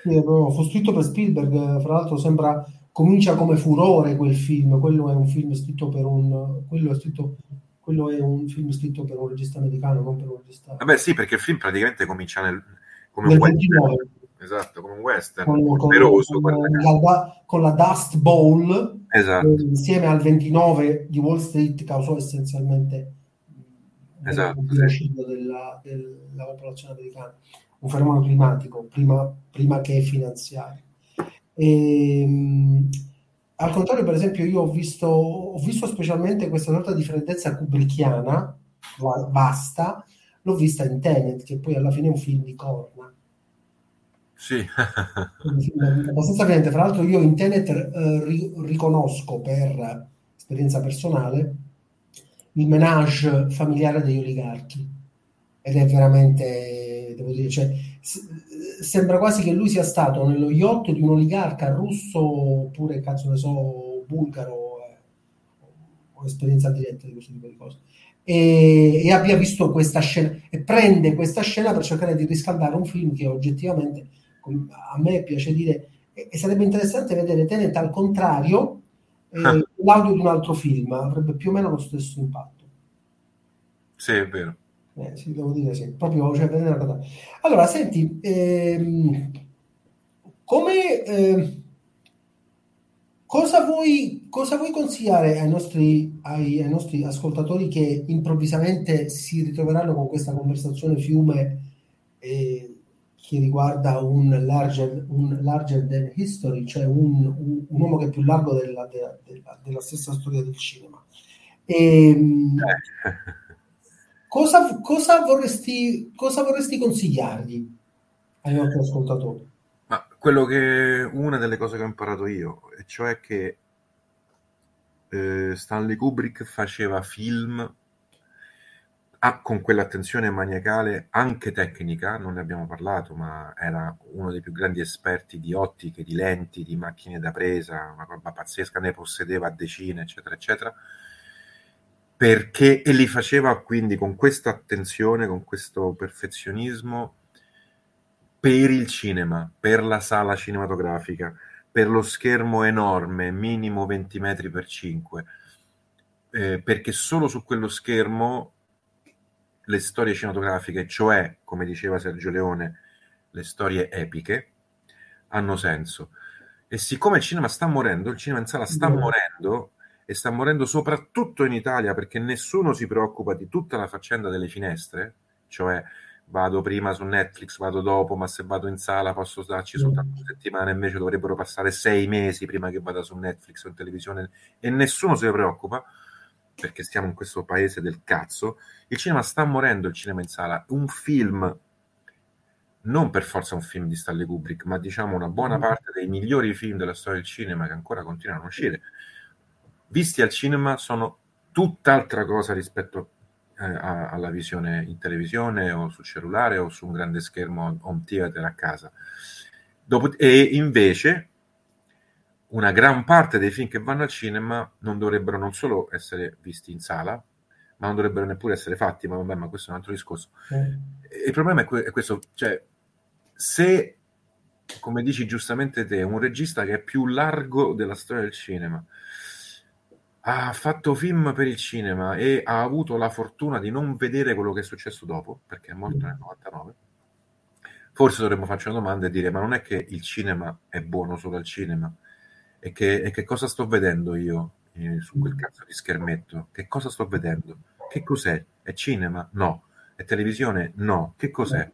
Sì, fu scritto per Spielberg, fra l'altro sembra comincia come furore quel film, quello è un film scritto per un quello è scritto quello è un film scritto per un regista americano, non per un regista. Vabbè, sì, perché il film praticamente comincia nel, come nel un western. Esatto, come un western con, polveroso. Con, con, la, con, la, Dust Bowl, esatto. eh, insieme al 29 di Wall Street, causò essenzialmente esatto, il genocidio sì. della, della, popolazione americana, un fenomeno climatico prima, prima che finanziario. E, ehm, al contrario, per esempio, io ho visto, ho visto specialmente questa sorta di freddezza kubrickiana, vasta, l'ho vista in Tenet, che poi alla fine è un film di corna. Sì. abbastanza evidente. Fra l'altro io in Tenet eh, ri- riconosco per esperienza personale il menage familiare degli oligarchi ed è veramente, devo dire, cioè, sembra quasi che lui sia stato nello yacht di un oligarca russo oppure, cazzo ne so, bulgaro eh, ho esperienza diretta di questo tipo di cose e, e, abbia visto questa scena e prende questa scena per cercare di riscaldare un film che oggettivamente a me piace dire e, e sarebbe interessante vedere Tenet al contrario eh, ah. l'audio di un altro film avrebbe più o meno lo stesso impatto. Sì è vero. Eh, sì, devo dire sì, proprio cioè, allora senti ehm, come eh, cosa, vuoi, cosa vuoi consigliare ai nostri, ai, ai nostri ascoltatori che improvvisamente si ritroveranno con questa conversazione fiume eh, che riguarda un larger, un larger than history, cioè un, un, un, uomo che è più largo della, della, della, della stessa storia del cinema. E, ehm, eh. Cosa, cosa, vorresti, cosa vorresti consigliargli ai nostri ascoltatori? Ma quello che una delle cose che ho imparato io, e cioè che eh, Stanley Kubrick faceva film ah, con quell'attenzione maniacale anche tecnica, non ne abbiamo parlato, ma era uno dei più grandi esperti di ottiche, di lenti, di macchine da presa, una roba pazzesca, ne possedeva decine, eccetera, eccetera. Perché e li faceva quindi con questa attenzione, con questo perfezionismo per il cinema, per la sala cinematografica, per lo schermo enorme, minimo 20 metri per 5, eh, perché solo su quello schermo le storie cinematografiche, cioè, come diceva Sergio Leone, le storie epiche, hanno senso. E siccome il cinema sta morendo, il cinema in sala sta yeah. morendo, e sta morendo soprattutto in Italia perché nessuno si preoccupa di tutta la faccenda delle finestre, cioè vado prima su Netflix, vado dopo, ma se vado in sala posso starci soltanto una settimana, invece dovrebbero passare sei mesi prima che vada su Netflix o in televisione e nessuno se ne preoccupa perché stiamo in questo paese del cazzo. Il cinema sta morendo, il cinema in sala. Un film, non per forza un film di Stanley Kubrick, ma diciamo una buona parte dei migliori film della storia del cinema che ancora continuano a uscire visti al cinema sono tutt'altra cosa rispetto eh, a, alla visione in televisione o sul cellulare o su un grande schermo home theater a casa. Dopo, e invece una gran parte dei film che vanno al cinema non dovrebbero non solo essere visti in sala, ma non dovrebbero neppure essere fatti, ma vabbè, ma questo è un altro discorso. Mm. Il problema è, que- è questo, cioè, se, come dici giustamente te, un regista che è più largo della storia del cinema, ha fatto film per il cinema e ha avuto la fortuna di non vedere quello che è successo dopo, perché è morto nel 99, forse dovremmo farci una domanda e dire ma non è che il cinema è buono solo al cinema? E che, e che cosa sto vedendo io eh, su quel cazzo di schermetto? Che cosa sto vedendo? Che cos'è? È cinema? No. È televisione? No. Che cos'è?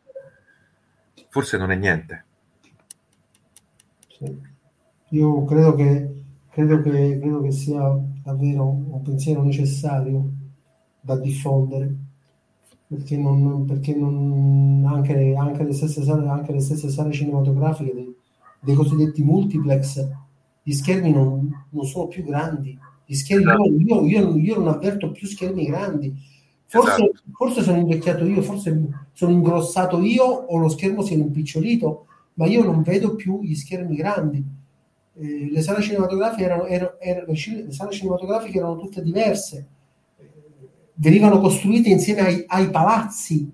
Forse non è niente. Sì. Io credo che credo che, credo che sia davvero un pensiero necessario da diffondere perché, non, perché non, anche, anche, le stesse sale, anche le stesse sale cinematografiche dei, dei cosiddetti multiplex gli schermi non, non, sono più grandi gli schermi esatto. io, io, io, non avverto più schermi grandi forse, esatto. forse sono invecchiato io forse sono ingrossato io o lo schermo si è impicciolito ma io non vedo più gli schermi grandi eh, le sale cinematografiche erano, erano, erano, le sale cinematografiche erano tutte diverse, venivano costruite insieme ai, ai palazzi.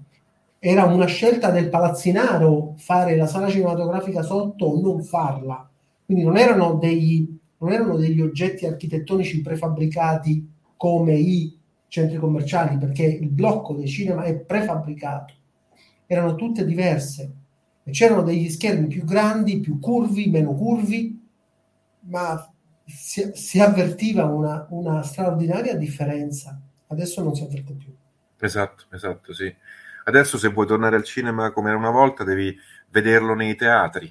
Era una scelta del palazzinaro fare la sala cinematografica sotto o non farla. Quindi non erano degli, non erano degli oggetti architettonici prefabbricati come i centri commerciali, perché il blocco del cinema è prefabbricato. Erano tutte diverse. E c'erano degli schermi più grandi, più curvi, meno curvi, ma si, si avvertiva una, una straordinaria differenza. Adesso non si avverte più. Esatto, esatto, sì. Adesso se vuoi tornare al cinema come era una volta devi vederlo nei teatri.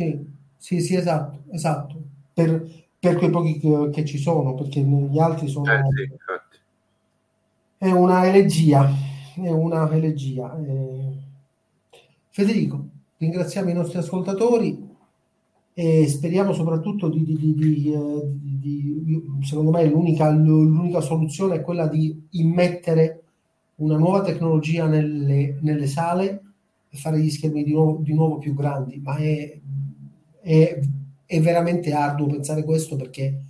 Sì, sì, sì, esatto, esatto. Per, per quei pochi che, che, ci sono, perché gli altri sono... Eh, sì, è una elegia, è una elegia. Eh... Federico, ringraziamo i nostri ascoltatori e speriamo soprattutto di, di, di, eh, di secondo me l'unica, l'unica, soluzione è quella di immettere una nuova tecnologia nelle, nelle sale e fare gli schermi di nuovo, nuovo più grandi, ma è, è, è, veramente arduo pensare questo perché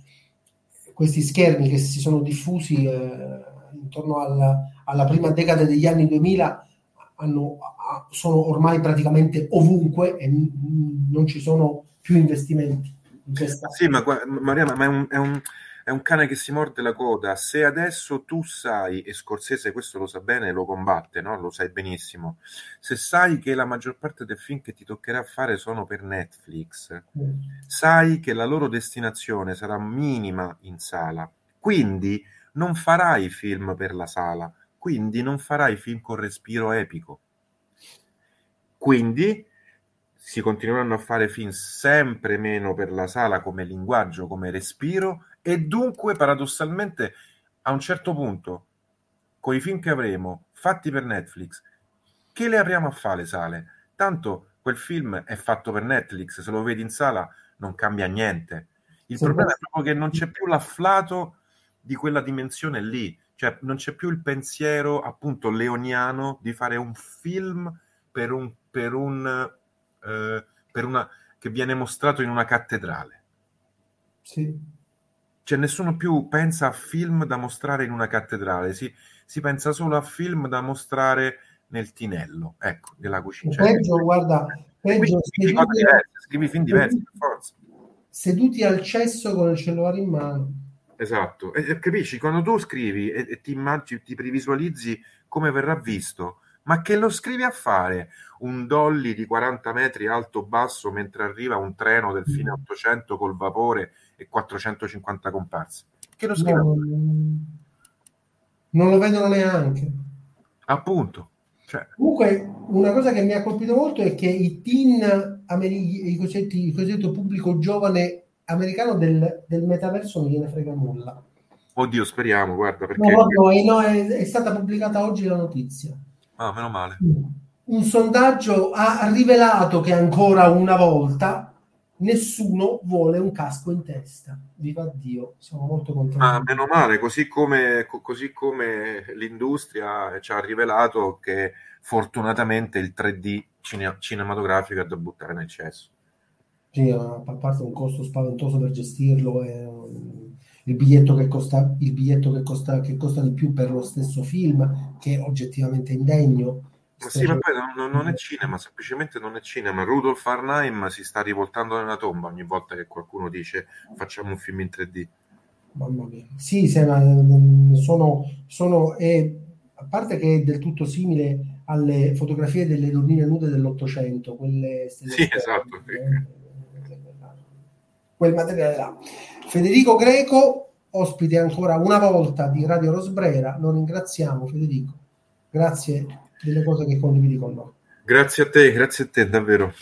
questi schermi che si sono diffusi eh, intorno alla, alla prima decade degli anni 2000 hanno, sono ormai praticamente ovunque e non ci sono più investimenti. In questa... Sì, ma Mariana, ma è un, è, un, è un, cane che si morde la coda. Se adesso tu sai, e Scorsese questo lo sa bene, lo combatte, no? lo sai benissimo, se sai che la maggior parte del film che ti toccherà fare sono per Netflix, mm. sai che la loro destinazione sarà minima in sala, quindi non farai film per la sala, quindi non farai film con respiro epico. Quindi si continueranno a fare film sempre meno per la sala come linguaggio, come respiro e dunque paradossalmente a un certo punto con i film che avremo fatti per Netflix che le apriamo a fare le sale? Tanto quel film è fatto per Netflix, se lo vedi in sala non cambia niente. Il sì, problema è proprio che non c'è più l'afflato di quella dimensione lì, cioè non c'è più il pensiero appunto leoniano di fare un film per un, per un eh, per una, che viene mostrato in una cattedrale. Sì. Cioè nessuno più pensa a film da mostrare in una cattedrale, si, si pensa solo a film da mostrare nel tinello, ecco, della cucina. Cioè, peggio, guarda, peggio, scrivi, seduti, diversi, scrivi film diversi, seduti, per forza. Seduti al cesso con il cellulare in mano. Esatto, e, e capisci, quando tu scrivi e, e ti immagini, ti previsualizzi come verrà visto, ma che lo scrivi a fare? Un dolly di 40 metri alto-basso mentre arriva un treno del fine 800 col vapore e 450 comparse? Che lo scrivi? No, non lo vedono neanche. Appunto. Cioè. Comunque, una cosa che mi ha colpito molto è che i teen, i cosiddetti, il cosiddetto pubblico giovane americano del, del metaverso non gliene frega nulla. Oddio, speriamo, guarda, perché... No, no, no è, è, stata pubblicata oggi la notizia. Ah, meno male. Un sondaggio ha rivelato che ancora una volta nessuno vuole un casco in testa. Viva Dio, siamo molto contenti. Ah, meno male, così come, così come l'industria ci ha rivelato che fortunatamente il 3D cine- cinematografico è da buttare nel cesso. Sì, a parte un costo spaventoso per gestirlo e il biglietto che costa, il biglietto che costa, che costa di più per lo stesso film, che è oggettivamente indegno. Ma sì, ma poi non, non, è cinema, semplicemente non è cinema. Rudolf Arnheim si sta rivoltando nella tomba ogni volta che qualcuno dice facciamo un film in 3D. Mamma mia. Sì, sono, sono è, a parte che è del tutto simile alle fotografie delle donnine nude dell'Ottocento, quelle sì, esatto. Eh, quel materiale là. Federico Greco, ospite ancora una volta di Radio Rosbrera, lo ringraziamo Federico, grazie delle cose che condividi con noi. Grazie a te, grazie a te davvero.